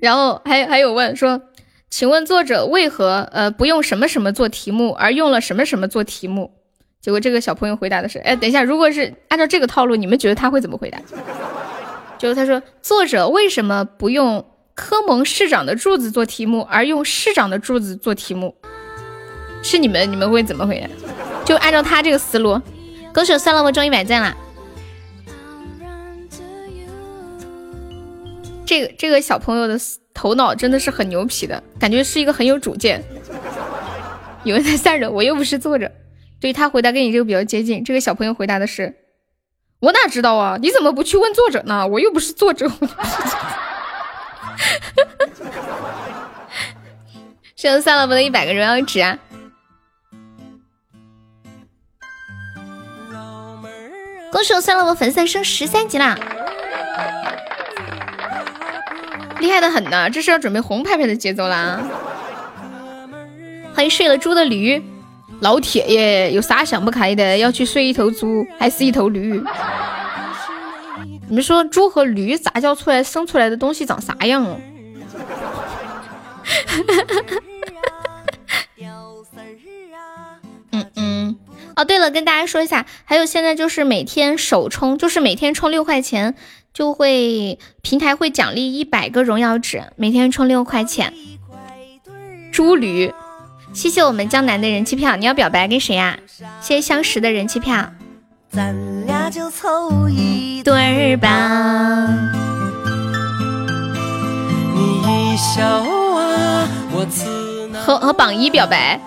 然后还还有问说：请问作者为何呃不用什么什么做题目，而用了什么什么做题目？结果这个小朋友回答的是：哎，等一下，如果是按照这个套路，你们觉得他会怎么回答？就是他说，作者为什么不用科蒙市长的柱子做题目，而用市长的柱子做题目？是你们，你们会怎么回答？就按照他这个思路。歌手算了，我中一百赞了。这个这个小朋友的头脑真的是很牛皮的，感觉是一个很有主见。有人在散着，我又不是作者。对他回答跟你这个比较接近。这个小朋友回答的是：“我哪知道啊？你怎么不去问作者呢？我又不是作者。” *laughs* 谢谢算了不的一百个荣耀值啊！恭喜我算了我粉丝升十三级啦，厉害的很呢！这是要准备红牌牌的节奏啦！欢迎睡了猪的驴。老铁耶，有啥想不开的？要去睡一头猪，还是一头驴？你们说猪和驴杂交出来生出来的东西长啥样？*laughs* 嗯嗯。哦，对了，跟大家说一下，还有现在就是每天首充，就是每天充六块钱，就会平台会奖励一百个荣耀值，每天充六块钱。猪驴。谢谢我们江南的人气票，你要表白给谁呀？谢谢相识的人气票。咱俩就凑一对儿吧。和和榜一表白。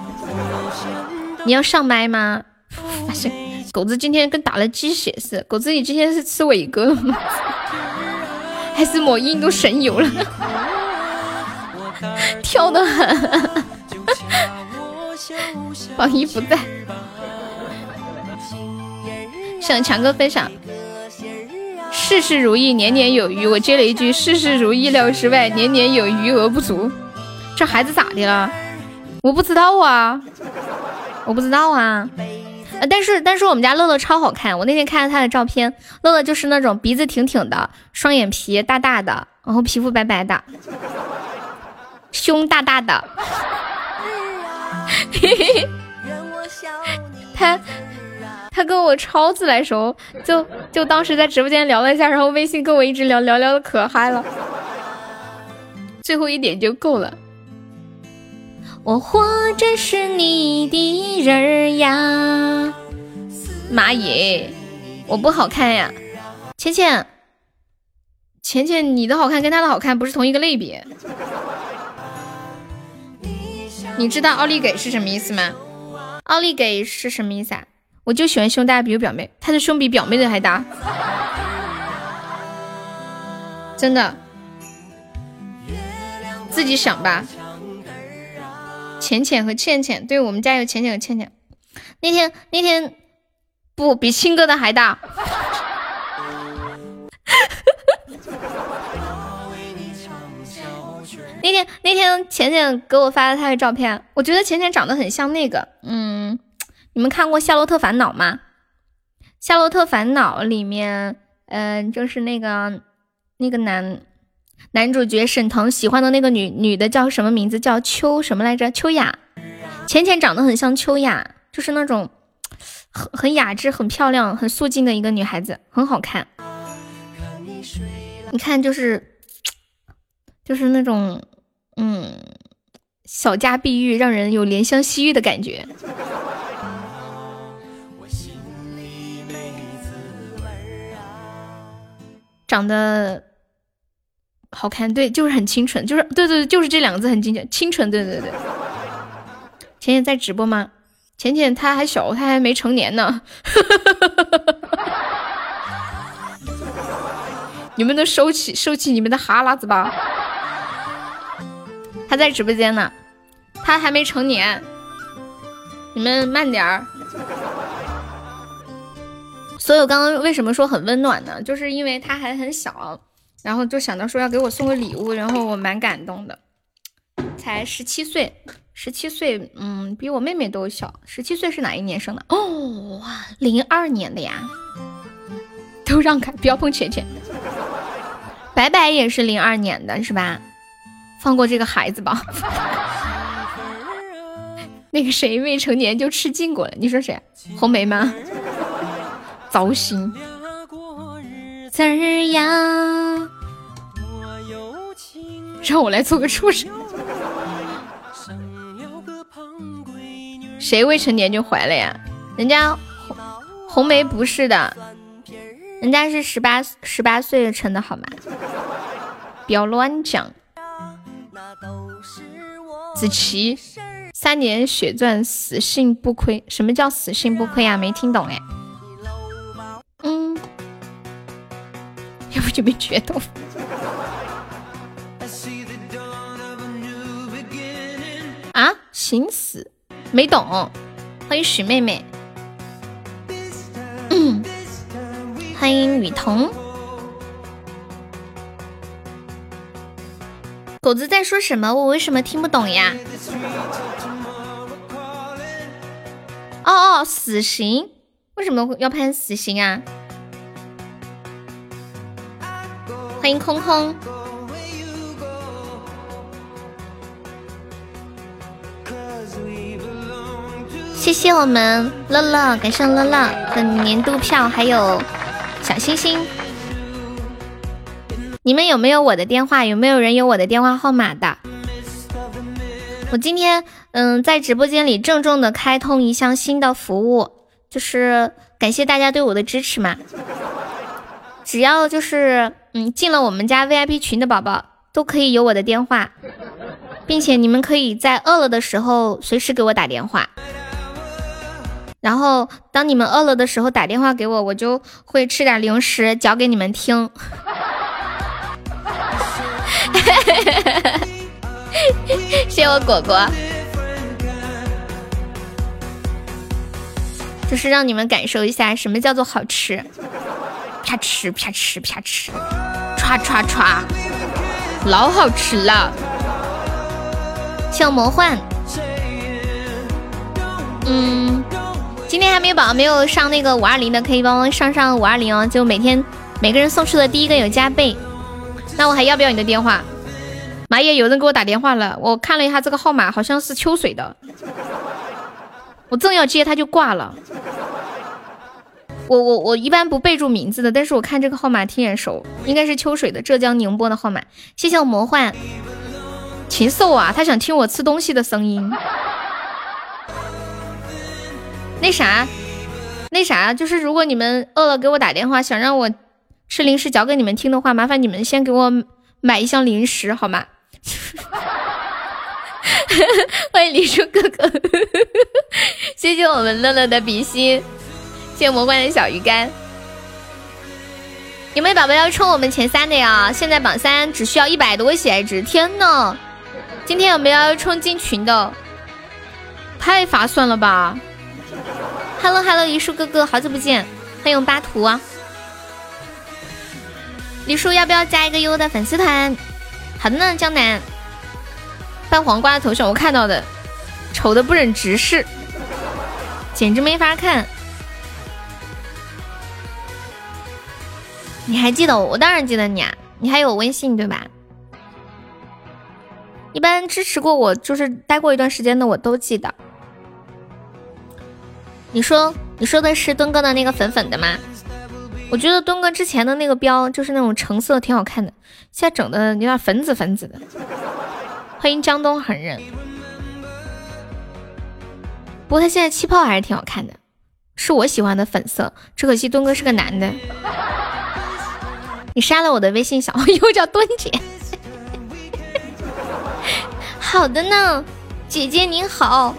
你要上麦吗？*laughs* 发现狗子今天跟打了鸡血似的。狗子，你今天是吃伟哥了吗？还是抹印度神油了？跳的很。榜一不在，向强哥分享。事事如意，年年有余。我接了一句：事事如意料之外，年年有余额不足。这孩子咋的了？我不知道啊，我不知道啊。呃，但是但是我们家乐乐超好看。我那天看了他的照片，乐乐就是那种鼻子挺挺的，双眼皮大大的，然后皮肤白白的，胸大大的。嘿嘿，他他跟我超自来熟，就就当时在直播间聊了一下，然后微信跟我一直聊聊聊的可嗨了，最后一点就够了。我活着是你的人儿呀，妈耶，我不好看呀，浅浅，浅浅，你的好看跟他的好看不是同一个类别。你知道奥利给是什么意思吗？奥利给是什么意思啊？我就喜欢胸大比我表妹，他的胸比表妹的还大，真的，自己想吧。浅浅和倩倩，对我们家有浅浅和倩倩。那天那天不比亲哥的还大。*laughs* 那天那天浅浅给我发了他的照片，我觉得浅浅长得很像那个，嗯，你们看过《夏洛特烦恼》吗？《夏洛特烦恼》里面，嗯，就是那个那个男男主角沈腾喜欢的那个女女的叫什么名字？叫秋什么来着？秋雅。浅浅长得很像秋雅，就是那种很很雅致、很漂亮、很素净的一个女孩子，很好看。你看，就是就是那种。嗯，小家碧玉，让人有怜香惜玉的感觉。长得好看，对，就是很清纯，就是对对对，就是这两个字很清纯，清纯，对对对。浅浅在直播吗？浅浅他还小，他还没成年呢。*laughs* 你们都收起收起你们的哈喇子吧。他在直播间呢，他还没成年，你们慢点儿。所以我刚刚为什么说很温暖呢？就是因为他还很小，然后就想到说要给我送个礼物，然后我蛮感动的。才十七岁，十七岁，嗯，比我妹妹都小。十七岁是哪一年生的？哦，哇，零二年的呀。都让开，不要碰浅浅。白白也是零二年的，是吧？放过这个孩子吧。*laughs* 那个谁未成年就吃禁果了？你说谁？红梅吗？*laughs* 糟心。儿呀，让我来做个畜生。谁未成年就怀了呀？人家红红梅不是的，人家是十八十八岁成的好吗？不要乱讲。子琪，三年血钻，死性不亏。什么叫死性不亏呀？没听懂哎。就没觉得。啊，心死，没懂。欢迎许妹妹。嗯，欢迎雨桐。狗子在说什么？我为什么听不懂呀？哦哦，死刑？为什么要判死刑啊？欢迎空空，谢谢我们乐乐，感谢乐乐的年度票，还有小星星。你们有没有我的电话？有没有人有我的电话号码的？我今天嗯，在直播间里郑重的开通一项新的服务，就是感谢大家对我的支持嘛。只要就是嗯进了我们家 VIP 群的宝宝，都可以有我的电话，并且你们可以在饿了的时候随时给我打电话。然后当你们饿了的时候打电话给我，我就会吃点零食嚼给你们听。谢 *laughs* 谢我果果，就是让你们感受一下什么叫做好吃，啪吃啪吃啪吃，歘歘歘，老好吃了。谢我魔幻，嗯，今天还没有宝宝没有上那个五二零的，可以帮忙上上五二零哦，就每天每个人送出的第一个有加倍。那我还要不要你的电话？妈耶，有人给我打电话了，我看了一下这个号码，好像是秋水的。我正要接，他就挂了。我我我一般不备注名字的，但是我看这个号码挺眼熟，应该是秋水的浙江宁波的号码。谢谢我魔幻禽兽啊，他想听我吃东西的声音。那啥，那啥，就是如果你们饿了给我打电话，想让我。吃零食嚼给你们听的话，麻烦你们先给我买一箱零食好吗？*laughs* 欢迎李叔哥哥，*laughs* 谢谢我们乐乐的比心，谢谢魔怪的小鱼干。有没有宝宝要冲我们前三的呀？现在榜三只需要一百多个血值，天呐！今天有没有要冲进群的？太划算了吧！Hello Hello，一树哥哥，好久不见，欢迎巴图啊！李叔要不要加一个优的粉丝团？好的呢，江南。拌黄瓜的头像我看到的，丑的不忍直视，简直没法看。你还记得我？我当然记得你啊！你还有微信对吧？一般支持过我，就是待过一段时间的，我都记得。你说你说的是墩哥的那个粉粉的吗？我觉得墩哥之前的那个标就是那种橙色，挺好看的，现在整的有点粉紫粉紫的。欢迎江东狠人，不过他现在气泡还是挺好看的，是我喜欢的粉色。只可惜墩哥是个男的。你删了我的微信小号，*laughs* 又叫墩姐。*laughs* 好的呢，姐姐您好。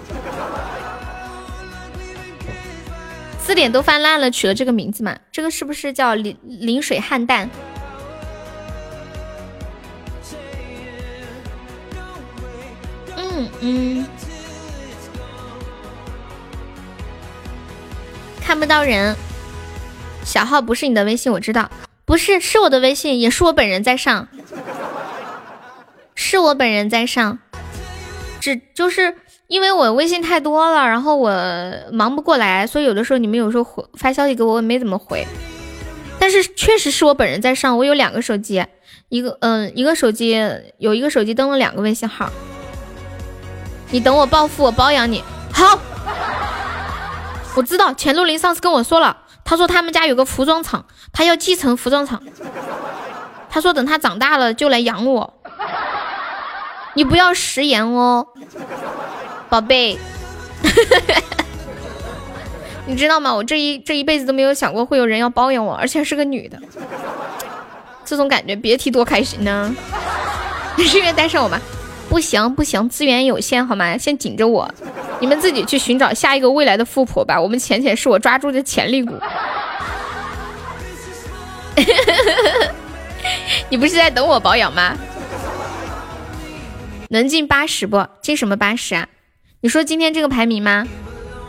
字典都翻烂了，取了这个名字嘛？这个是不是叫临临水汉旦？嗯嗯，看不到人，小号不是你的微信，我知道，不是，是我的微信，也是我本人在上，是我本人在上，只就是因为我微信太多了，然后我忙不过来，所以有的时候你们有时候回发消息给我，我没怎么回，但是确实是我本人在上，我有两个手机，一个嗯，一个手机有一个手机登了两个微信号。你等我暴富，我包养你。好，我知道钱路林上次跟我说了，他说他们家有个服装厂，他要继承服装厂。他说等他长大了就来养我。你不要食言哦，宝贝。*laughs* 你知道吗？我这一这一辈子都没有想过会有人要包养我，而且是个女的。这种感觉别提多开心呢。你 *laughs* 是愿意带上我吗？不行不行，资源有限，好吗？先紧着我，你们自己去寻找下一个未来的富婆吧。我们浅浅是我抓住的潜力股。*laughs* 你不是在等我保养吗？能进八十不？进什么八十啊？你说今天这个排名吗？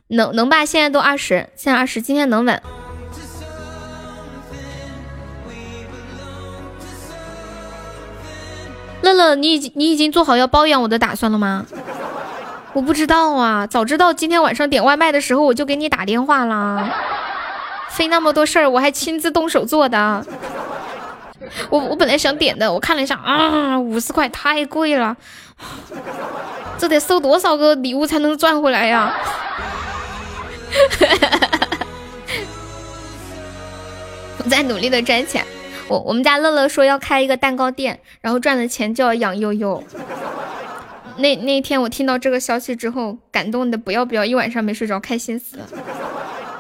能能吧？现在都二十，现在二十，今天能稳。乐乐，你已经你已经做好要包养我的打算了吗？我不知道啊，早知道今天晚上点外卖的时候我就给你打电话了。费那么多事儿，我还亲自动手做的。我我本来想点的，我看了一下啊，五十块太贵了，这得收多少个礼物才能赚回来呀？*laughs* 我在努力的赚钱。我我们家乐乐说要开一个蛋糕店，然后赚了钱就要养悠悠。那那天我听到这个消息之后，感动的不要不要，一晚上没睡着，开心死了。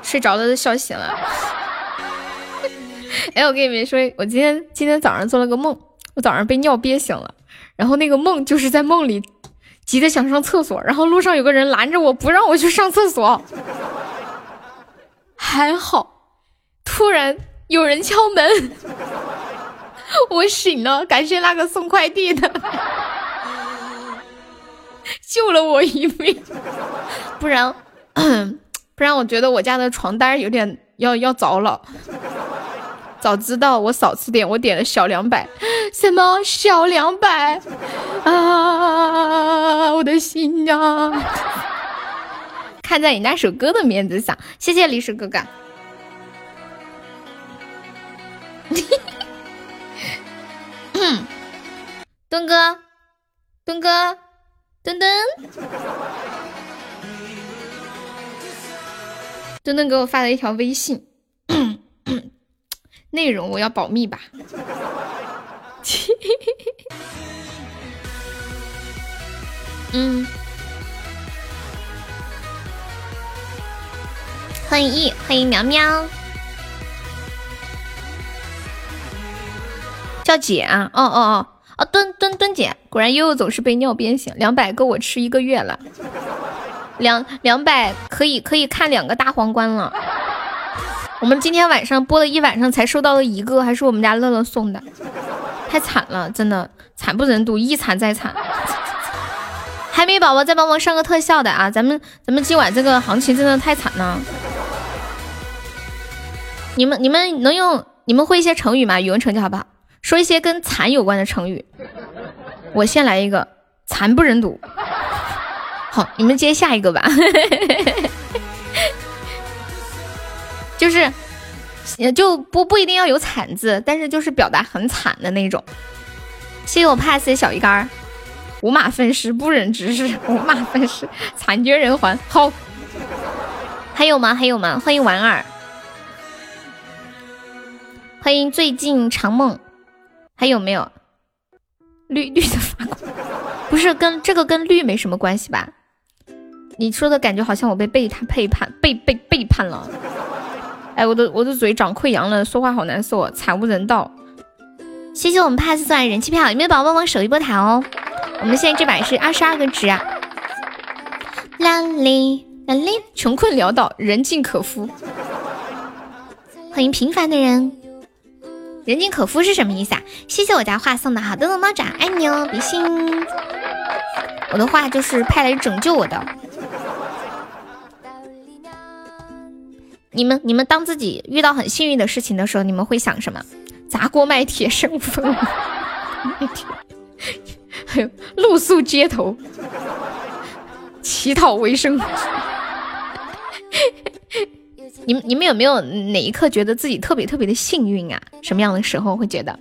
睡着了都笑醒了。*laughs* 哎，我跟你们说，我今天今天早上做了个梦，我早上被尿憋醒了，然后那个梦就是在梦里急得想上厕所，然后路上有个人拦着我不让我去上厕所，*laughs* 还好，突然。有人敲门，我醒了，感谢那个送快递的，救了我一命，不然，不然我觉得我家的床单有点要要着了。早知道我少吃点，我点了小两百，什么小两百啊？我的心呀！*laughs* 看在你那首歌的面子上，谢谢历史哥哥。嗯，墩哥，墩哥，墩墩，墩墩给我发了一条微信，内容我要保密吧。*laughs* 嗯，欢迎 E，欢迎苗苗。叫姐啊，哦哦哦，哦蹲蹲蹲姐，果然悠悠总是被尿憋醒，两百够我吃一个月了，两两百可以可以看两个大皇冠了。我们今天晚上播了一晚上才收到了一个，还是我们家乐乐送的，太惨了，真的惨不忍睹，一惨再惨。海绵宝宝再帮忙上个特效的啊！咱们咱们今晚这个行情真的太惨了。你们你们能用你们会一些成语吗？语文成绩好不好？说一些跟惨有关的成语。我先来一个，惨不忍睹。好，你们接下一个吧。*laughs* 就是，就不不一定要有惨字，但是就是表达很惨的那种。谢谢我 pass 的小鱼干儿。五马分尸，不忍直视；五马分尸，惨绝人寰。好，还有吗？还有吗？欢迎婉儿，欢迎最近长梦，还有没有？绿 *laughs* 绿的发光，不是跟这个跟绿没什么关系吧？你说的感觉好像我被背叛、背叛、被被背叛了。哎，我的我的嘴长溃疡了，说话好难受，惨无人道。谢谢我们帕斯送来人气票，有没有宝宝帮忙守一波塔哦？我们现在这把是二十二个值啊！啦哩啦哩，穷困潦倒，人尽可夫。欢迎平凡的人，人尽可夫是什么意思啊？谢谢我家画送的好多的猫爪，爱你哦，比心。我的画就是派来拯救我的。你们你们当自己遇到很幸运的事情的时候，你们会想什么？砸锅卖铁生风。还有露宿街头，乞讨为生。你们你们有没有哪一刻觉得自己特别特别的幸运啊？什么样的时候会觉得？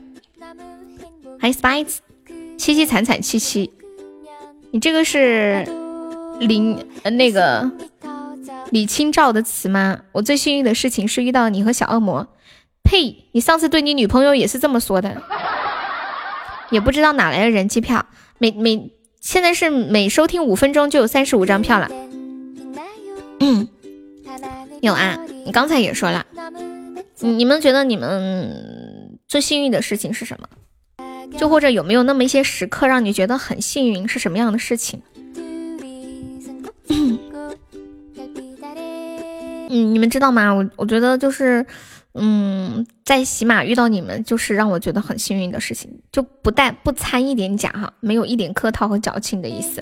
欢迎 spice，凄凄惨惨戚戚。你这个是林呃那个李清照的词吗？我最幸运的事情是遇到你和小恶魔。呸！你上次对你女朋友也是这么说的。也不知道哪来的人气票，每每现在是每收听五分钟就有三十五张票了。嗯，有啊，你刚才也说了，你你们觉得你们最幸运的事情是什么？就或者有没有那么一些时刻让你觉得很幸运？是什么样的事情？*coughs* 嗯，你们知道吗？我我觉得就是。嗯，在喜马遇到你们，就是让我觉得很幸运的事情，就不带不掺一点假哈，没有一点客套和矫情的意思。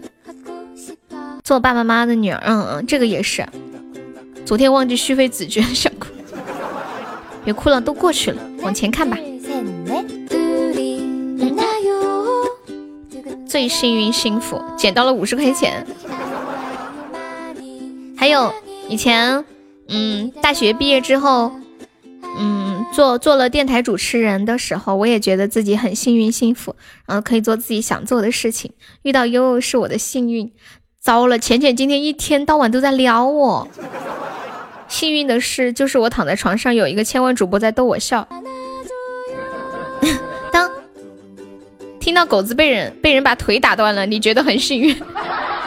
做爸爸妈妈的女儿，嗯嗯，这个也是。昨天忘记续费子爵，想哭，别哭了，都过去了，往前看吧。最幸运幸福，捡到了五十块钱。还有以前，嗯，大学毕业之后。嗯，做做了电台主持人的时候，我也觉得自己很幸运幸福，然后可以做自己想做的事情。遇到悠悠是我的幸运，糟了，浅浅今天一天到晚都在撩我。幸运的是，就是我躺在床上，有一个千万主播在逗我笑。*laughs* 当听到狗子被人被人把腿打断了，你觉得很幸运？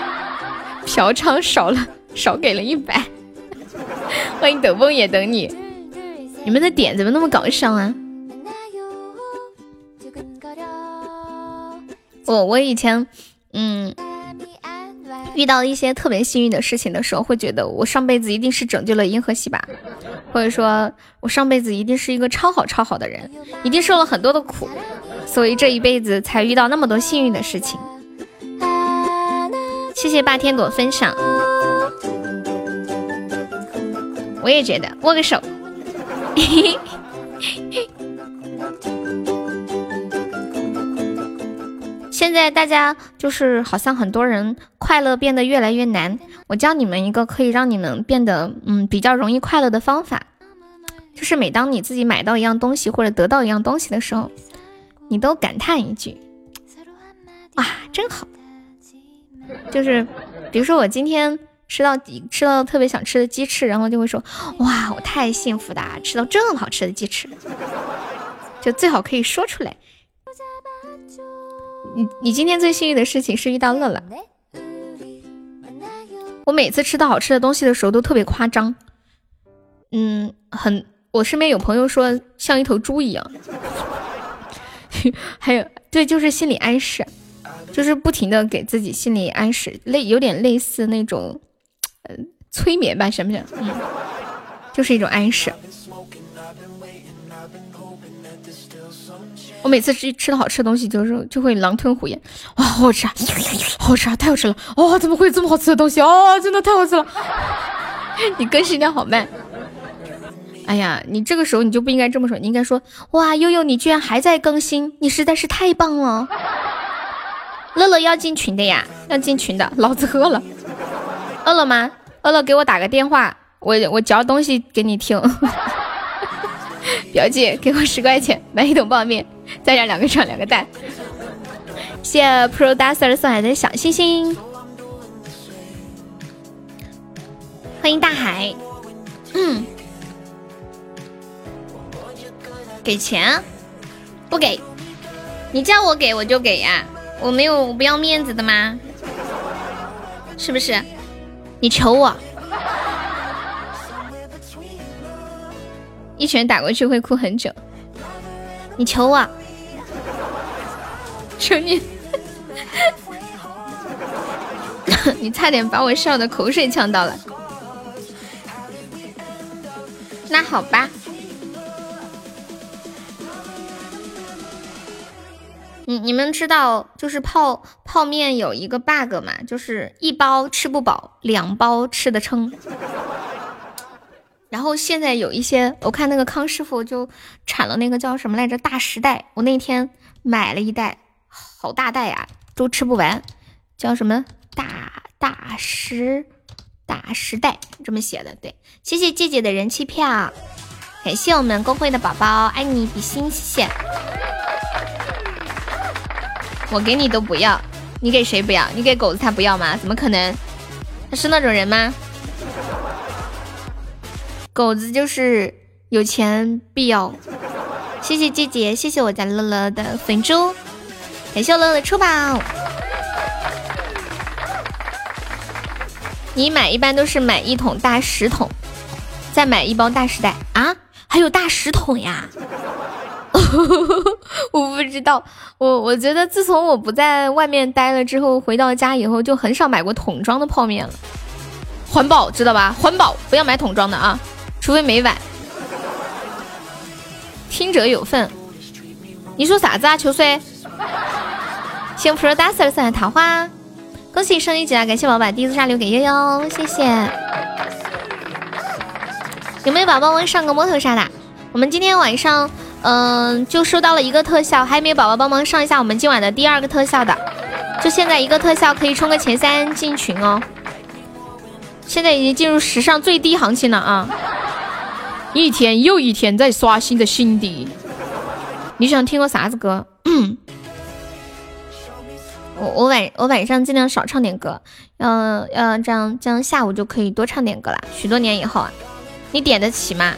*laughs* 嫖娼少了，少给了一百。*laughs* 欢迎等风也等你。你们的点怎么那么搞笑啊？我我以前，嗯，遇到一些特别幸运的事情的时候，会觉得我上辈子一定是拯救了银河系吧，或者说我上辈子一定是一个超好超好的人，一定受了很多的苦，所以这一辈子才遇到那么多幸运的事情。谢谢霸天朵分享，我也觉得，握个手。现在大家就是好像很多人快乐变得越来越难。我教你们一个可以让你们变得嗯比较容易快乐的方法，就是每当你自己买到一样东西或者得到一样东西的时候，你都感叹一句：“哇，真好！”就是比如说我今天。吃到吃到特别想吃的鸡翅，然后就会说哇，我太幸福的，吃到这么好吃的鸡翅，就最好可以说出来。你你今天最幸运的事情是遇到乐乐。我每次吃到好吃的东西的时候都特别夸张，嗯，很我身边有朋友说像一头猪一样，*laughs* 还有对，就是心理暗示，就是不停的给自己心理暗示，类有点类似那种。催眠吧，行不行？嗯，就是一种暗示。我每次吃吃的好吃的东西，就是就会狼吞虎咽，哇，好好吃，啊，好吃啊，太好吃了！哦，怎么会有这么好吃的东西？哦，真的太好吃了！*laughs* 你更新的好慢。哎呀，你这个时候你就不应该这么说，你应该说，哇，悠悠你居然还在更新，你实在是太棒了。乐乐要进群的呀，要进群的，老子饿了。饿了吗？饿了给我打个电话，我我嚼东西给你听。*laughs* 表姐给我十块钱买一桶泡面。再加两个肠，两个蛋。谢谢 Producer 送来的小星星。欢迎大海。嗯。给钱？不给。你叫我给我就给呀，我没有我不要面子的吗？是不是？你求我。一拳打过去会哭很久。你求我。求你，*laughs* 你差点把我笑的口水呛到了。那好吧。你你们知道，就是泡泡面有一个 bug 嘛，就是一包吃不饱，两包吃的撑。然后现在有一些，我看那个康师傅就产了那个叫什么来着大时代，我那天买了一袋。好大袋呀，都吃不完，叫什么大大时大时代这么写的，对，谢谢姐姐的人气票，感谢我们公会的宝宝，爱你比心，谢谢。我给你都不要，你给谁不要？你给狗子他不要吗？怎么可能？他是那种人吗？狗子就是有钱必要。谢谢姐姐，谢谢我家乐乐的粉猪。感谢乐乐出宝。你买一般都是买一桶大十桶，再买一包大时代啊？还有大十桶呀？*laughs* 我不知道，我我觉得自从我不在外面待了之后，回到家以后就很少买过桶装的泡面了。环保知道吧？环保不要买桶装的啊，除非每晚。听者有份。你说啥子啊，秋水？幸福大色送的桃花，恭喜升一级啊！感谢宝宝第一次杀留给悠悠，谢谢。有没有宝宝们上个摸头杀的？我们今天晚上，嗯，就收到了一个特效，还有没有宝宝帮忙上一下我们今晚的第二个特效的。就现在一个特效可以冲个前三进群哦。现在已经进入史上最低行情了啊！一天又一天在刷新的新低。你想听个啥子歌？我我晚我晚上尽量少唱点歌，要要这样这样下午就可以多唱点歌了。许多年以后啊，你点得起吗？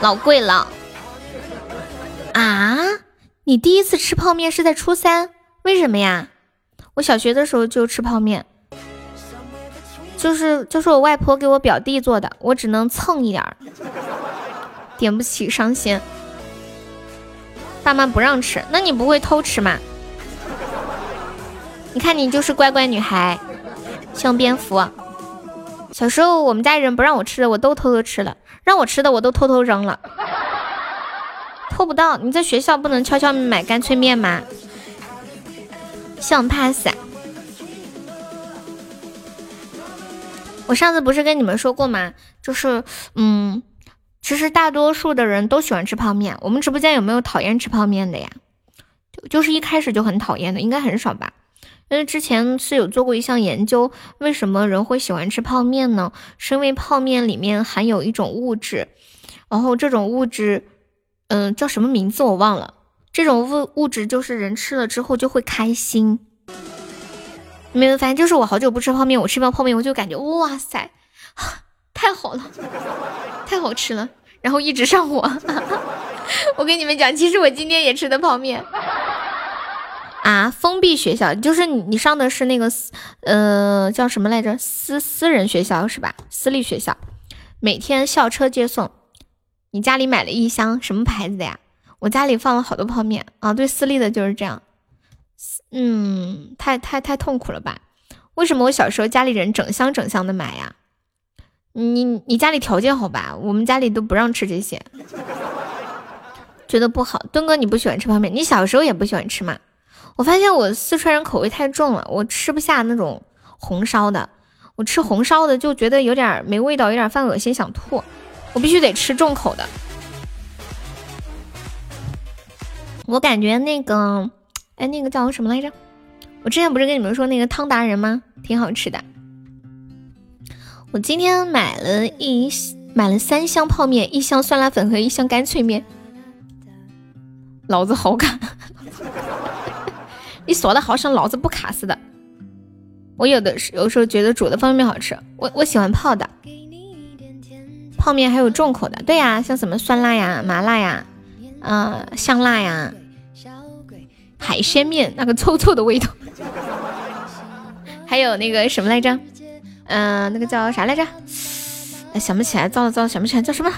老贵了啊！你第一次吃泡面是在初三，为什么呀？我小学的时候就吃泡面，就是就是我外婆给我表弟做的，我只能蹭一点儿，点不起伤心。爸妈不让吃，那你不会偷吃吗？你看，你就是乖乖女孩，像蝙蝠。小时候我们家人不让我吃的，我都偷偷吃了；让我吃的，我都偷偷扔了。偷不到，你在学校不能悄悄买干脆面吗？像 pass。我上次不是跟你们说过吗？就是，嗯，其实大多数的人都喜欢吃泡面。我们直播间有没有讨厌吃泡面的呀？就就是一开始就很讨厌的，应该很少吧？因为之前是有做过一项研究，为什么人会喜欢吃泡面呢？是因为泡面里面含有一种物质，然后这种物质，嗯，叫什么名字我忘了。这种物物质就是人吃了之后就会开心。没有，反正就是我好久不吃泡面，我吃一包泡面我就感觉哇塞，太好了，太好吃了，然后一直上火。*laughs* 我跟你们讲，其实我今天也吃的泡面。啊，封闭学校就是你，你上的是那个，呃，叫什么来着？私私人学校是吧？私立学校，每天校车接送。你家里买了一箱什么牌子的呀？我家里放了好多泡面啊。对，私立的就是这样。嗯，太太太痛苦了吧？为什么我小时候家里人整箱整箱的买呀？你你家里条件好吧？我们家里都不让吃这些。*laughs* 觉得不好。墩哥，你不喜欢吃泡面？你小时候也不喜欢吃吗？我发现我四川人口味太重了，我吃不下那种红烧的，我吃红烧的就觉得有点没味道，有点犯恶心，想吐。我必须得吃重口的。我感觉那个，哎，那个叫什么来着？我之前不是跟你们说那个汤达人吗？挺好吃的。我今天买了一买了三箱泡面，一箱酸辣粉和一箱干脆面。老子好卡，你说的好像老子不卡似的。我有的是有时候觉得煮的方便面好吃，我我喜欢泡的。泡面还有重口的，对呀，像什么酸辣呀、麻辣呀。嗯，香辣呀，海鲜面那个臭臭的味道，*laughs* 还有那个什么来着？嗯，那个叫啥来着？想不起来，糟了糟了，想不起来叫什么？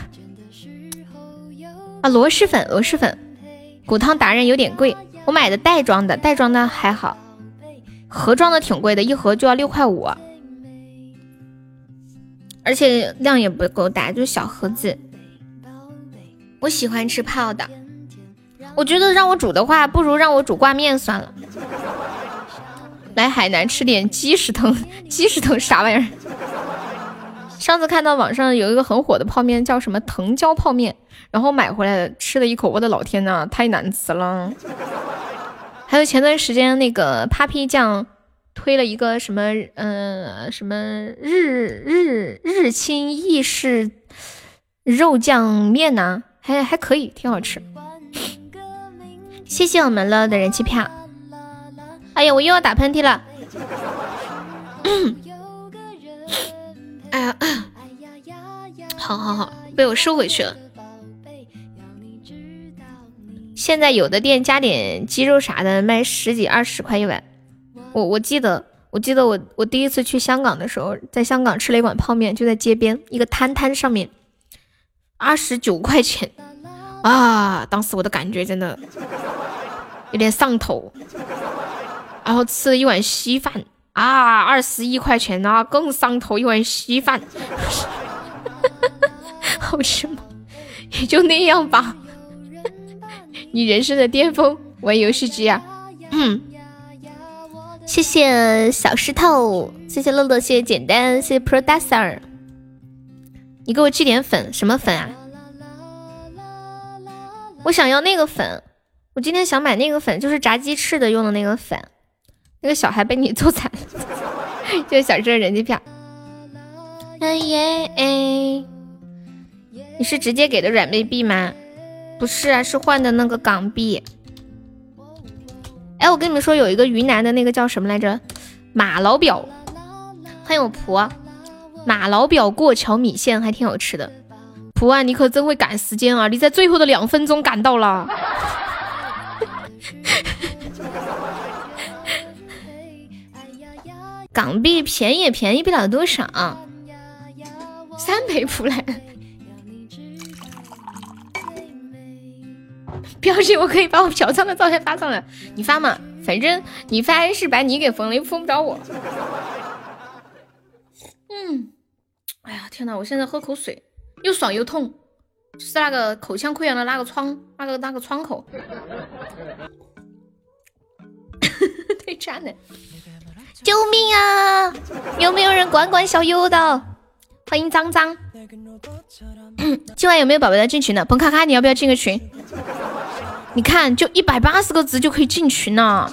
啊，螺蛳粉，螺蛳粉，骨汤达人有点贵，我买的袋装的，袋装的还好，盒装的挺贵的，一盒就要六块五，而且量也不够大，就小盒子。我喜欢吃泡的，我觉得让我煮的话，不如让我煮挂面算了。来海南吃点鸡食藤，鸡食藤啥玩意儿？上次看到网上有一个很火的泡面，叫什么藤椒泡面，然后买回来吃了一口，我的老天呐，太难吃了。还有前段时间那个 Papi 酱推了一个什么，嗯，什么日日日清意式肉酱面呢？还还可以，挺好吃。谢谢我们乐的人气票。哎呀，我又要打喷嚏了。*coughs* 哎呀，好好好，被我收回去了。现在有的店加点鸡肉啥的，卖十几二十块一碗。我我记得，我记得我我第一次去香港的时候，在香港吃了一碗泡面，就在街边一个摊摊上面。二十九块钱啊！当时我的感觉真的有点上头，然后吃了一碗稀饭啊，二十一块钱啊，更上头，一碗稀饭，*laughs* 好吃吗？也就那样吧。*laughs* 你人生的巅峰，玩游戏机啊？嗯。谢谢小石头，谢谢乐乐，谢谢简单，谢谢 Producer。你给我寄点粉，什么粉啊？我想要那个粉，我今天想买那个粉，就是炸鸡翅的用的那个粉。那个小孩被你揍惨了，谢谢小车人气票。哎耶哎，你是直接给的软妹币吗？不是啊，是换的那个港币。哎，我跟你们说，有一个云南的那个叫什么来着？马老表，欢迎我婆。马老表过桥米线还挺好吃的，普啊，你可真会赶时间啊！你在最后的两分钟赶到了。*laughs* 港币便宜也便宜不了多少，三倍普来。表情我可以把我嫖娼的照片发上来，你发嘛？反正你发是把你给封了，又封不着我。嗯。哎呀天哪！我现在喝口水，又爽又痛，就是那个口腔溃疡的那个疮，那个那个窗口。*laughs* 太渣了！救命啊！有没有人管管小优的？欢迎脏脏。*clears throat* 今晚有没有宝宝要进群的？彭卡卡，你要不要进个群？你看，就一百八十个字就可以进群了，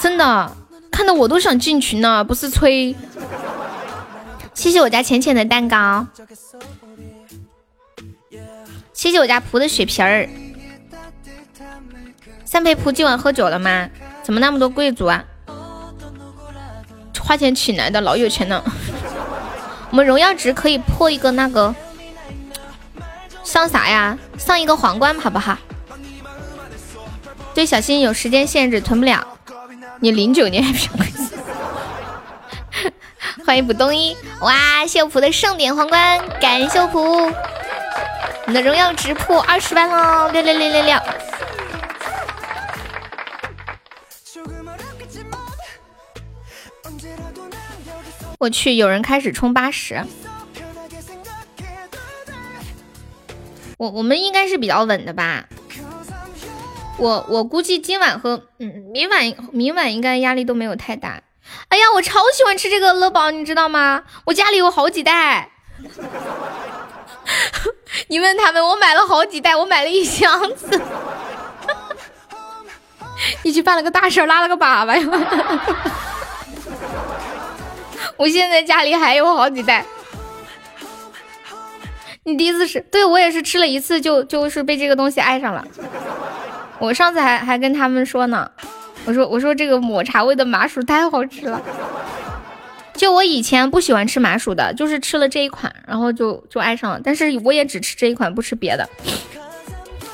真的，看得我都想进群了，不是吹。谢谢我家浅浅的蛋糕，谢谢我家蒲的血皮儿。三陪蒲今晚喝酒了吗？怎么那么多贵族啊？花钱请来的，老有钱了。我们荣耀值可以破一个那个，上啥呀？上一个皇冠好不好？对，小心有时间限制，囤不了。你零九年还比较贵。*laughs* 欢迎蒲东一，哇！谢普的盛典皇冠，感谢普，你的荣耀值破二十万喽！六六六六六！我去，有人开始充八十，我我们应该是比较稳的吧。我我估计今晚和嗯明晚明晚应该压力都没有太大。哎呀，我超喜欢吃这个乐宝，你知道吗？我家里有好几袋。*laughs* 你问他们，我买了好几袋，我买了一箱子。*laughs* 你去办了个大事，拉了个粑粑呀！我现在家里还有好几袋。你第一次吃，对我也是吃了一次就就是被这个东西爱上了。我上次还还跟他们说呢，我说我说这个抹茶味的麻薯太好吃了。就我以前不喜欢吃麻薯的，就是吃了这一款，然后就就爱上了。但是我也只吃这一款，不吃别的。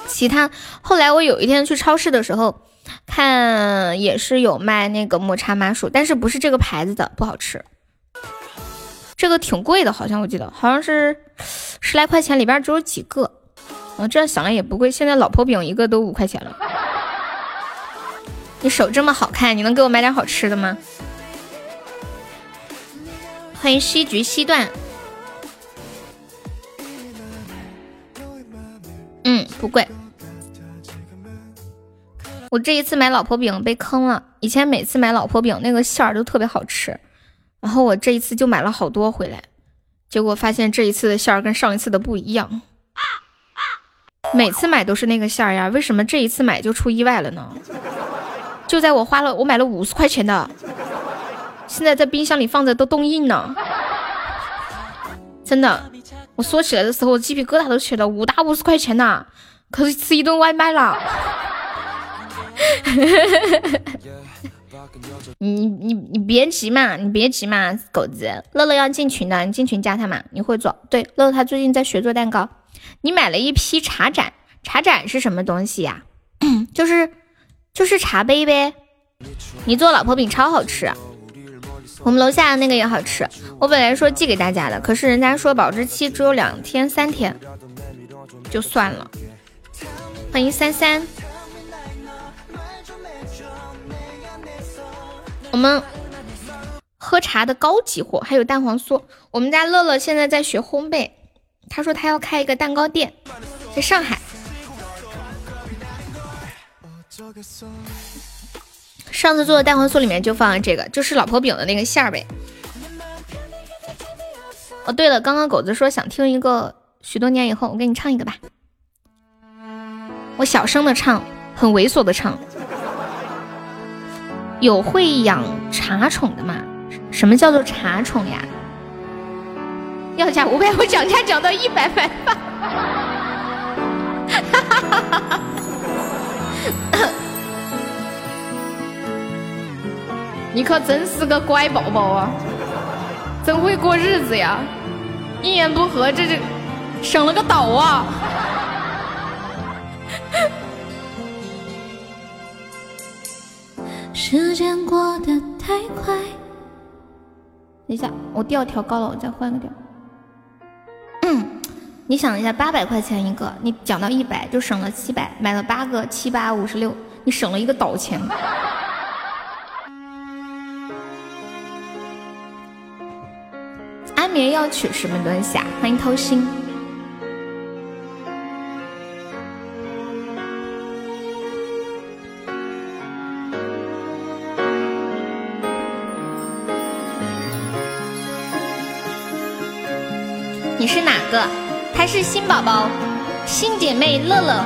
其他后来我有一天去超市的时候，看也是有卖那个抹茶麻薯，但是不是这个牌子的，不好吃。这个挺贵的，好像我记得好像是十来块钱，里边只有几个。我这样想来也不贵，现在老婆饼一个都五块钱了。你手这么好看，你能给我买点好吃的吗？欢迎西局西段，嗯，不贵。我这一次买老婆饼被坑了，以前每次买老婆饼那个馅儿都特别好吃，然后我这一次就买了好多回来，结果发现这一次的馅儿跟上一次的不一样。每次买都是那个馅儿呀，为什么这一次买就出意外了呢？就在我花了我买了五十块钱的。现在在冰箱里放着都冻硬了，真的，我说起来的时候鸡皮疙瘩都起了。五打五十块钱呐，可是吃一顿外卖了。*laughs* 你你你别急嘛，你别急嘛，狗子。乐乐要进群的，你进群加他嘛。你会做？对，乐乐他最近在学做蛋糕。你买了一批茶盏，茶盏是什么东西呀？*clears throat* 就是就是茶杯呗。你做老婆饼超好吃。我们楼下的那个也好吃，我本来说寄给大家的，可是人家说保质期只有两天三天，就算了。欢迎三三，我们喝茶的高级货还有蛋黄酥。我们家乐乐现在在学烘焙，他说他要开一个蛋糕店，在上海。上次做的蛋黄酥里面就放了这个，就是老婆饼的那个馅儿呗。哦，对了，刚刚狗子说想听一个许多年以后，我给你唱一个吧。我小声的唱，很猥琐的唱。有会养茶宠的吗？什么叫做茶宠呀？要价五百，我讲价讲到一百百吧。你可真是个乖宝宝啊，真会过日子呀！一言不合这就省了个岛啊！时间过得太快。等一下，我调调高了，我再换个调。嗯，你想一下，八百块钱一个，你讲到一百就省了七百，买了八个，七八五十六，你省了一个岛钱。安眠药取什么东西啊？欢迎偷心。个？她是新宝宝，新姐妹乐乐。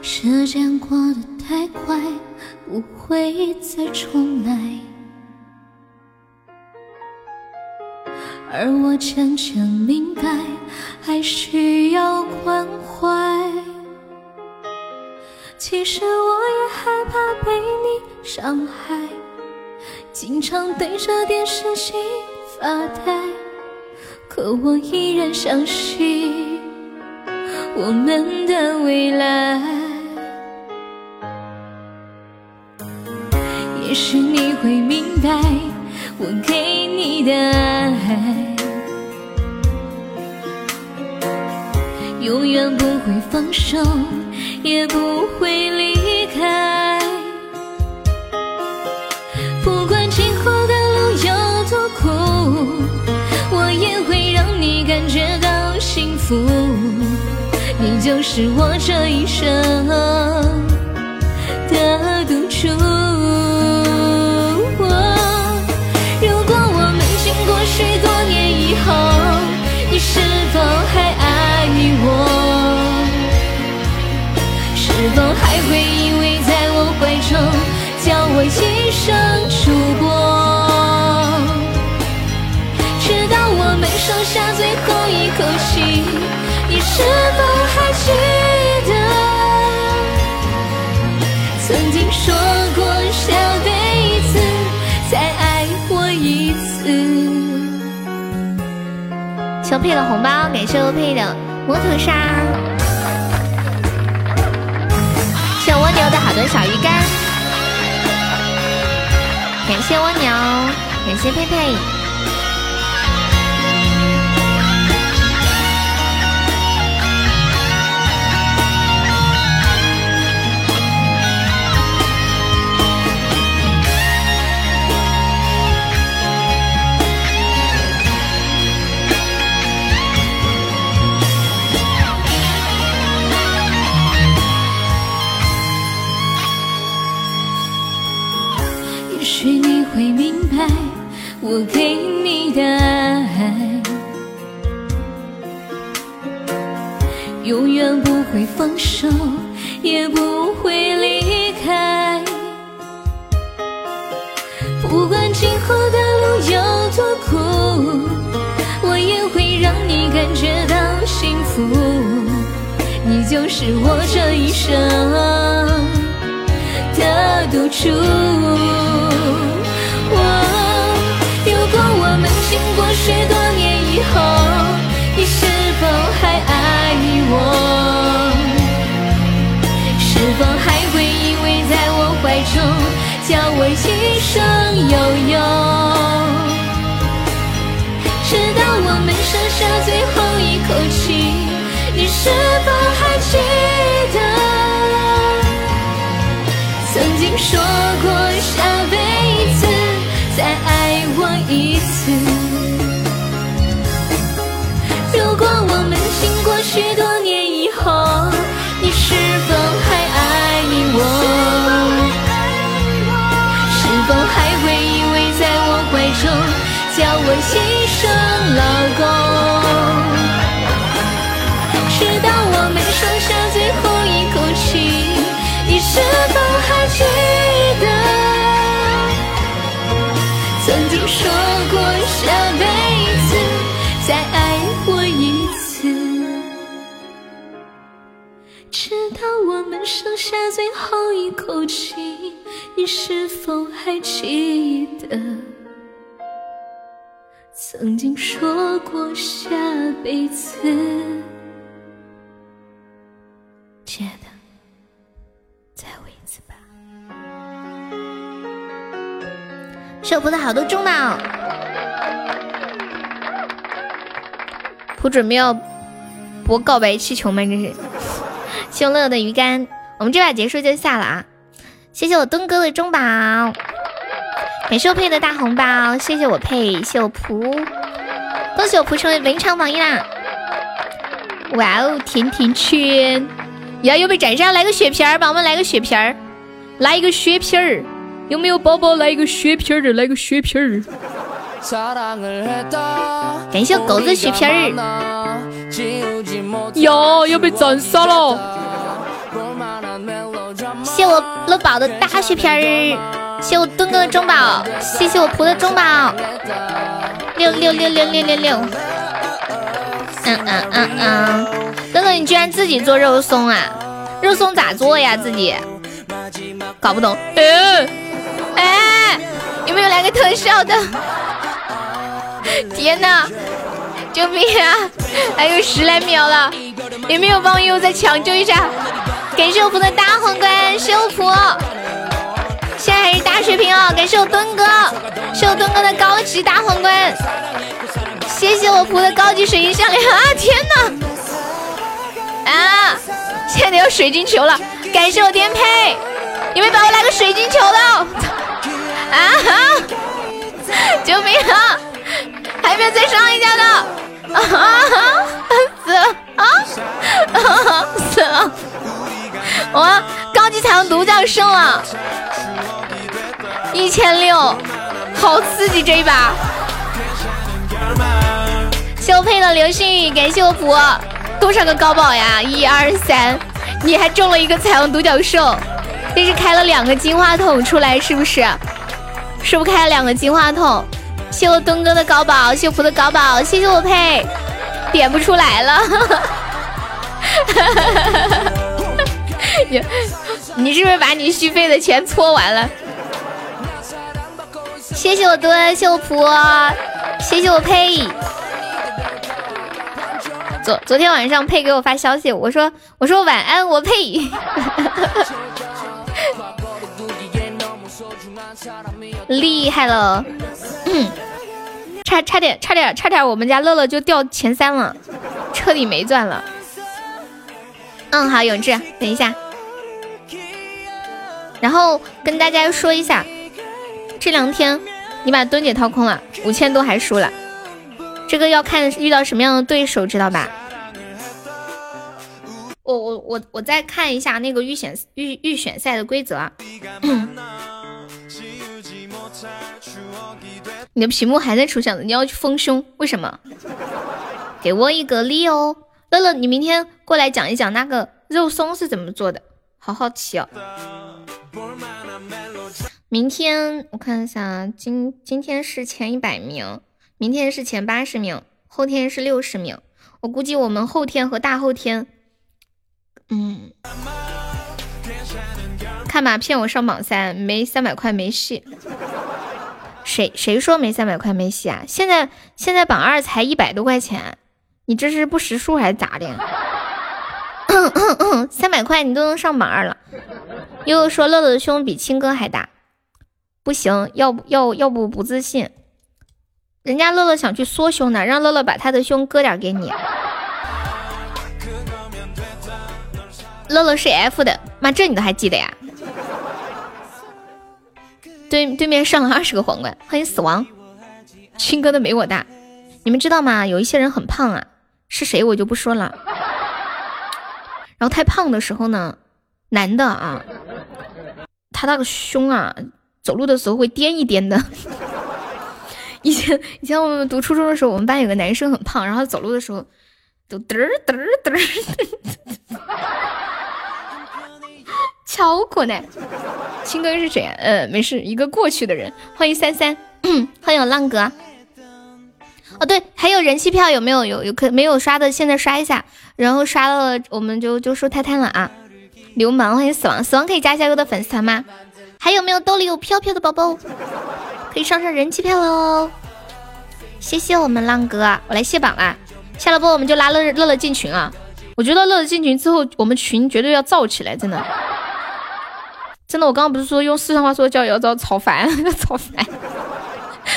时间过得太快，不会再重来，而我渐渐明白，还需要关怀。其实我也害怕被你伤害，经常对着电视机发呆，可我依然相信我们的未来。也许你会明白，我给你的爱，永远不会放手，也不会离开不管今后的路有多苦我也会让你感觉到幸福你就是我这一生的赌注会依偎在我怀中，叫我一声主播？直到我们剩下最后一口气，你是否还记得曾经说过下辈子再爱我一次？求配的红包，感谢欧佩的摩托沙，蜗牛的小鱼干，感谢蜗牛，感谢佩佩。我给你的爱，永远不会放手，也不会离开。不管今后的路有多苦，我也会让你感觉到幸福。你就是我这一生。的赌注。我？是否还会依偎在我怀中，叫我一声悠悠？直到我们剩下最后一口气，你是否还记得？曾经说过下辈子再爱我一次。许多年以后，你是否还爱我？是否还会依偎在我怀中，叫我一声老公？直到我们剩下最后一口气，你是否下最后一口气，你是否还记得曾经说过下辈子？亲爱的。舍不得好多中呢，不准备要播告白气球吗？这是 *laughs* 秀乐的鱼竿，我们这把结束就下了啊！谢谢我东哥的中宝，感谢我佩的大红包，谢谢我佩，谢谢我仆，恭喜我仆成为本场榜一啦！哇哦，甜甜圈，呀又被斩杀，来个血瓶儿，帮我们来个血瓶儿，来一个血瓶儿。有没有宝宝来一个血瓶儿的？来个血瓶儿！感谢狗子血瓶儿！哟，又被斩杀了！谢我乐宝的大血瓶儿！谢我墩哥的中宝！谢谢我仆的中宝！六六六六六六六！嗯嗯嗯嗯！哥哥，你居然自己做肉松啊？肉松咋做呀？自己搞不懂。嗯。哎，有没有来个特效的？天哪，救命啊！还有十来秒了，有没有网友再抢救一下？感谢我福的大皇冠，谢我福，现在还是大水瓶哦！感谢我墩哥，谢我墩哥的高级大皇冠，谢谢我福的高级水晶项链啊！天哪，啊，现在有水晶球了！感谢我颠沛，有没有帮我来个水晶球的？啊！救命啊！还有没有再上一家的？啊死了啊！死了！哇，高级彩虹独角兽啊！一千六，好刺激这一把！谢我配的流星雨，感谢我福，多少个高宝呀？一二三，你还中了一个彩虹独角兽，这是开了两个金话筒出来，是不是？是不是开了两个金话筒？谢我东哥的高宝，谢我福的高宝，谢谢我配，点不出来了。你你是不是把你续费的钱搓完了？谢谢我墩，谢我普，谢谢我佩。昨昨天晚上佩给我发消息，我说我说晚安，我佩。*laughs* 厉害了，差差点差点差点，我们家乐乐就掉前三了，彻底没钻了。嗯，好，永志，等一下。然后跟大家说一下，这两天你把墩姐掏空了，五千多还输了，这个要看遇到什么样的对手，知道吧？我我我我再看一下那个预选预预选赛的规则。啊 *coughs* 你的屏幕还在出现的，你要去丰胸，为什么？给我一个力哦。乐乐，你明天过来讲一讲那个肉松是怎么做的，好好奇哦。明天我看一下，今今天是前一百名，明天是前八十名，后天是六十名。我估计我们后天和大后天，嗯，看吧，骗我上榜三，没三百块没戏。谁谁说没三百块没戏啊？现在现在榜二才一百多块钱。你这是不识数还是咋的？三百块你都能上榜二了。悠悠说乐乐的胸比亲哥还大，不行，要不要要不不自信。人家乐乐想去缩胸呢，让乐乐把他的胸割点给你。乐乐是 F 的，妈这你都还记得呀？对对面上了二十个皇冠，欢迎死亡。亲哥的没我大，你们知道吗？有一些人很胖啊。是谁我就不说了。然后太胖的时候呢，男的啊，他那个胸啊，走路的时候会颠一颠的。*laughs* 以前以前我们读初中的时候，我们班有个男生很胖，然后走路的时候都嘚儿嘚儿嘚儿。巧可 *laughs* 呢，青哥是谁啊？呃，没事，一个过去的人。欢迎三三，欢迎我浪哥。哦对，还有人气票有没有？有有可没有刷的，现在刷一下，然后刷到了我们就就说太太了啊！流氓，欢迎死亡，死亡可以加一下哥的粉丝团吗？还有没有兜里有票票的宝宝？可以上上人气票喽！谢谢我们浪哥，我来卸榜啦！下了播我们就拉乐乐乐进群啊！我觉得乐乐进群之后，我们群绝对要造起来，真的，真的，我刚刚不是说用四川话说叫要造炒饭，炒饭。*laughs*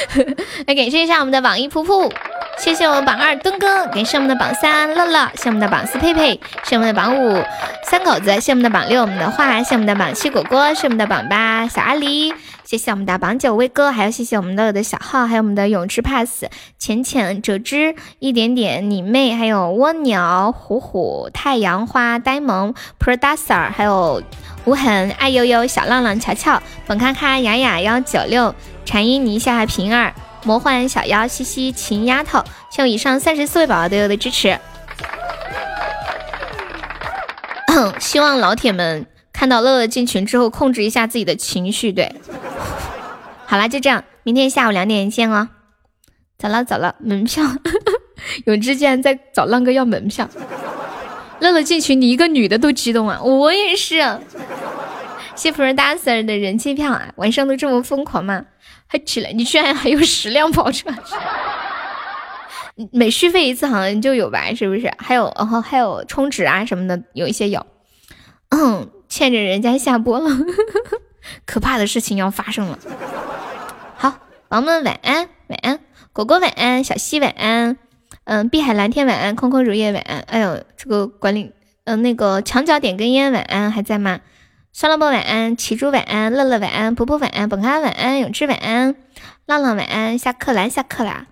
*laughs* 来感谢一下我们的榜一噗噗，谢谢我们榜二墩哥，感谢我们的榜三乐乐，谢我们的榜四佩佩，谢我们的榜五三狗子，谢我们的榜六我们的画，谢我们的榜七果果，谢我们的榜八小阿狸，谢谢我们的榜九威哥，还有谢谢我们的的小号，还有我们的泳池 pass 浅浅折枝一点点你妹，还有蜗牛虎虎太阳花呆萌 producer，还有无痕爱悠悠小浪浪乔乔本咔咔雅雅幺九六。禅音泥下平儿，魔幻小妖西西，秦丫头，向以上三十四位宝宝都有的支持。希望老铁们看到乐乐进群之后，控制一下自己的情绪。对，好啦，就这样，明天下午两点见哦。走了走了，门票，*laughs* 永志竟然在找浪哥要门票。乐乐进群，你一个女的都激动啊，我也是。谢福人大 Sir 的人气票啊，晚上都这么疯狂吗？还起来，你居然还有十辆跑车！每续费一次好像就有吧，是不是？还有，然后还有充值啊什么的，有一些有。嗯，欠着人家下播了，可怕的事情要发生了。好，宝宝们晚安，晚安，果果晚安，小溪晚安，嗯，碧海蓝天晚安，空空如也晚安。哎呦，这个管理，嗯，那个墙角点根烟晚安，还在吗？酸萝卜晚安，奇猪晚安，乐乐晚安，婆婆晚安，本咖晚安，永志晚安，浪浪晚安，下课啦，下课啦，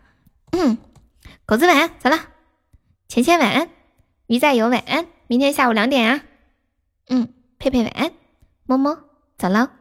嗯，狗子晚安，走了。浅浅晚安，鱼仔游晚安，明天下午两点啊。嗯，佩佩晚安，么么，走了。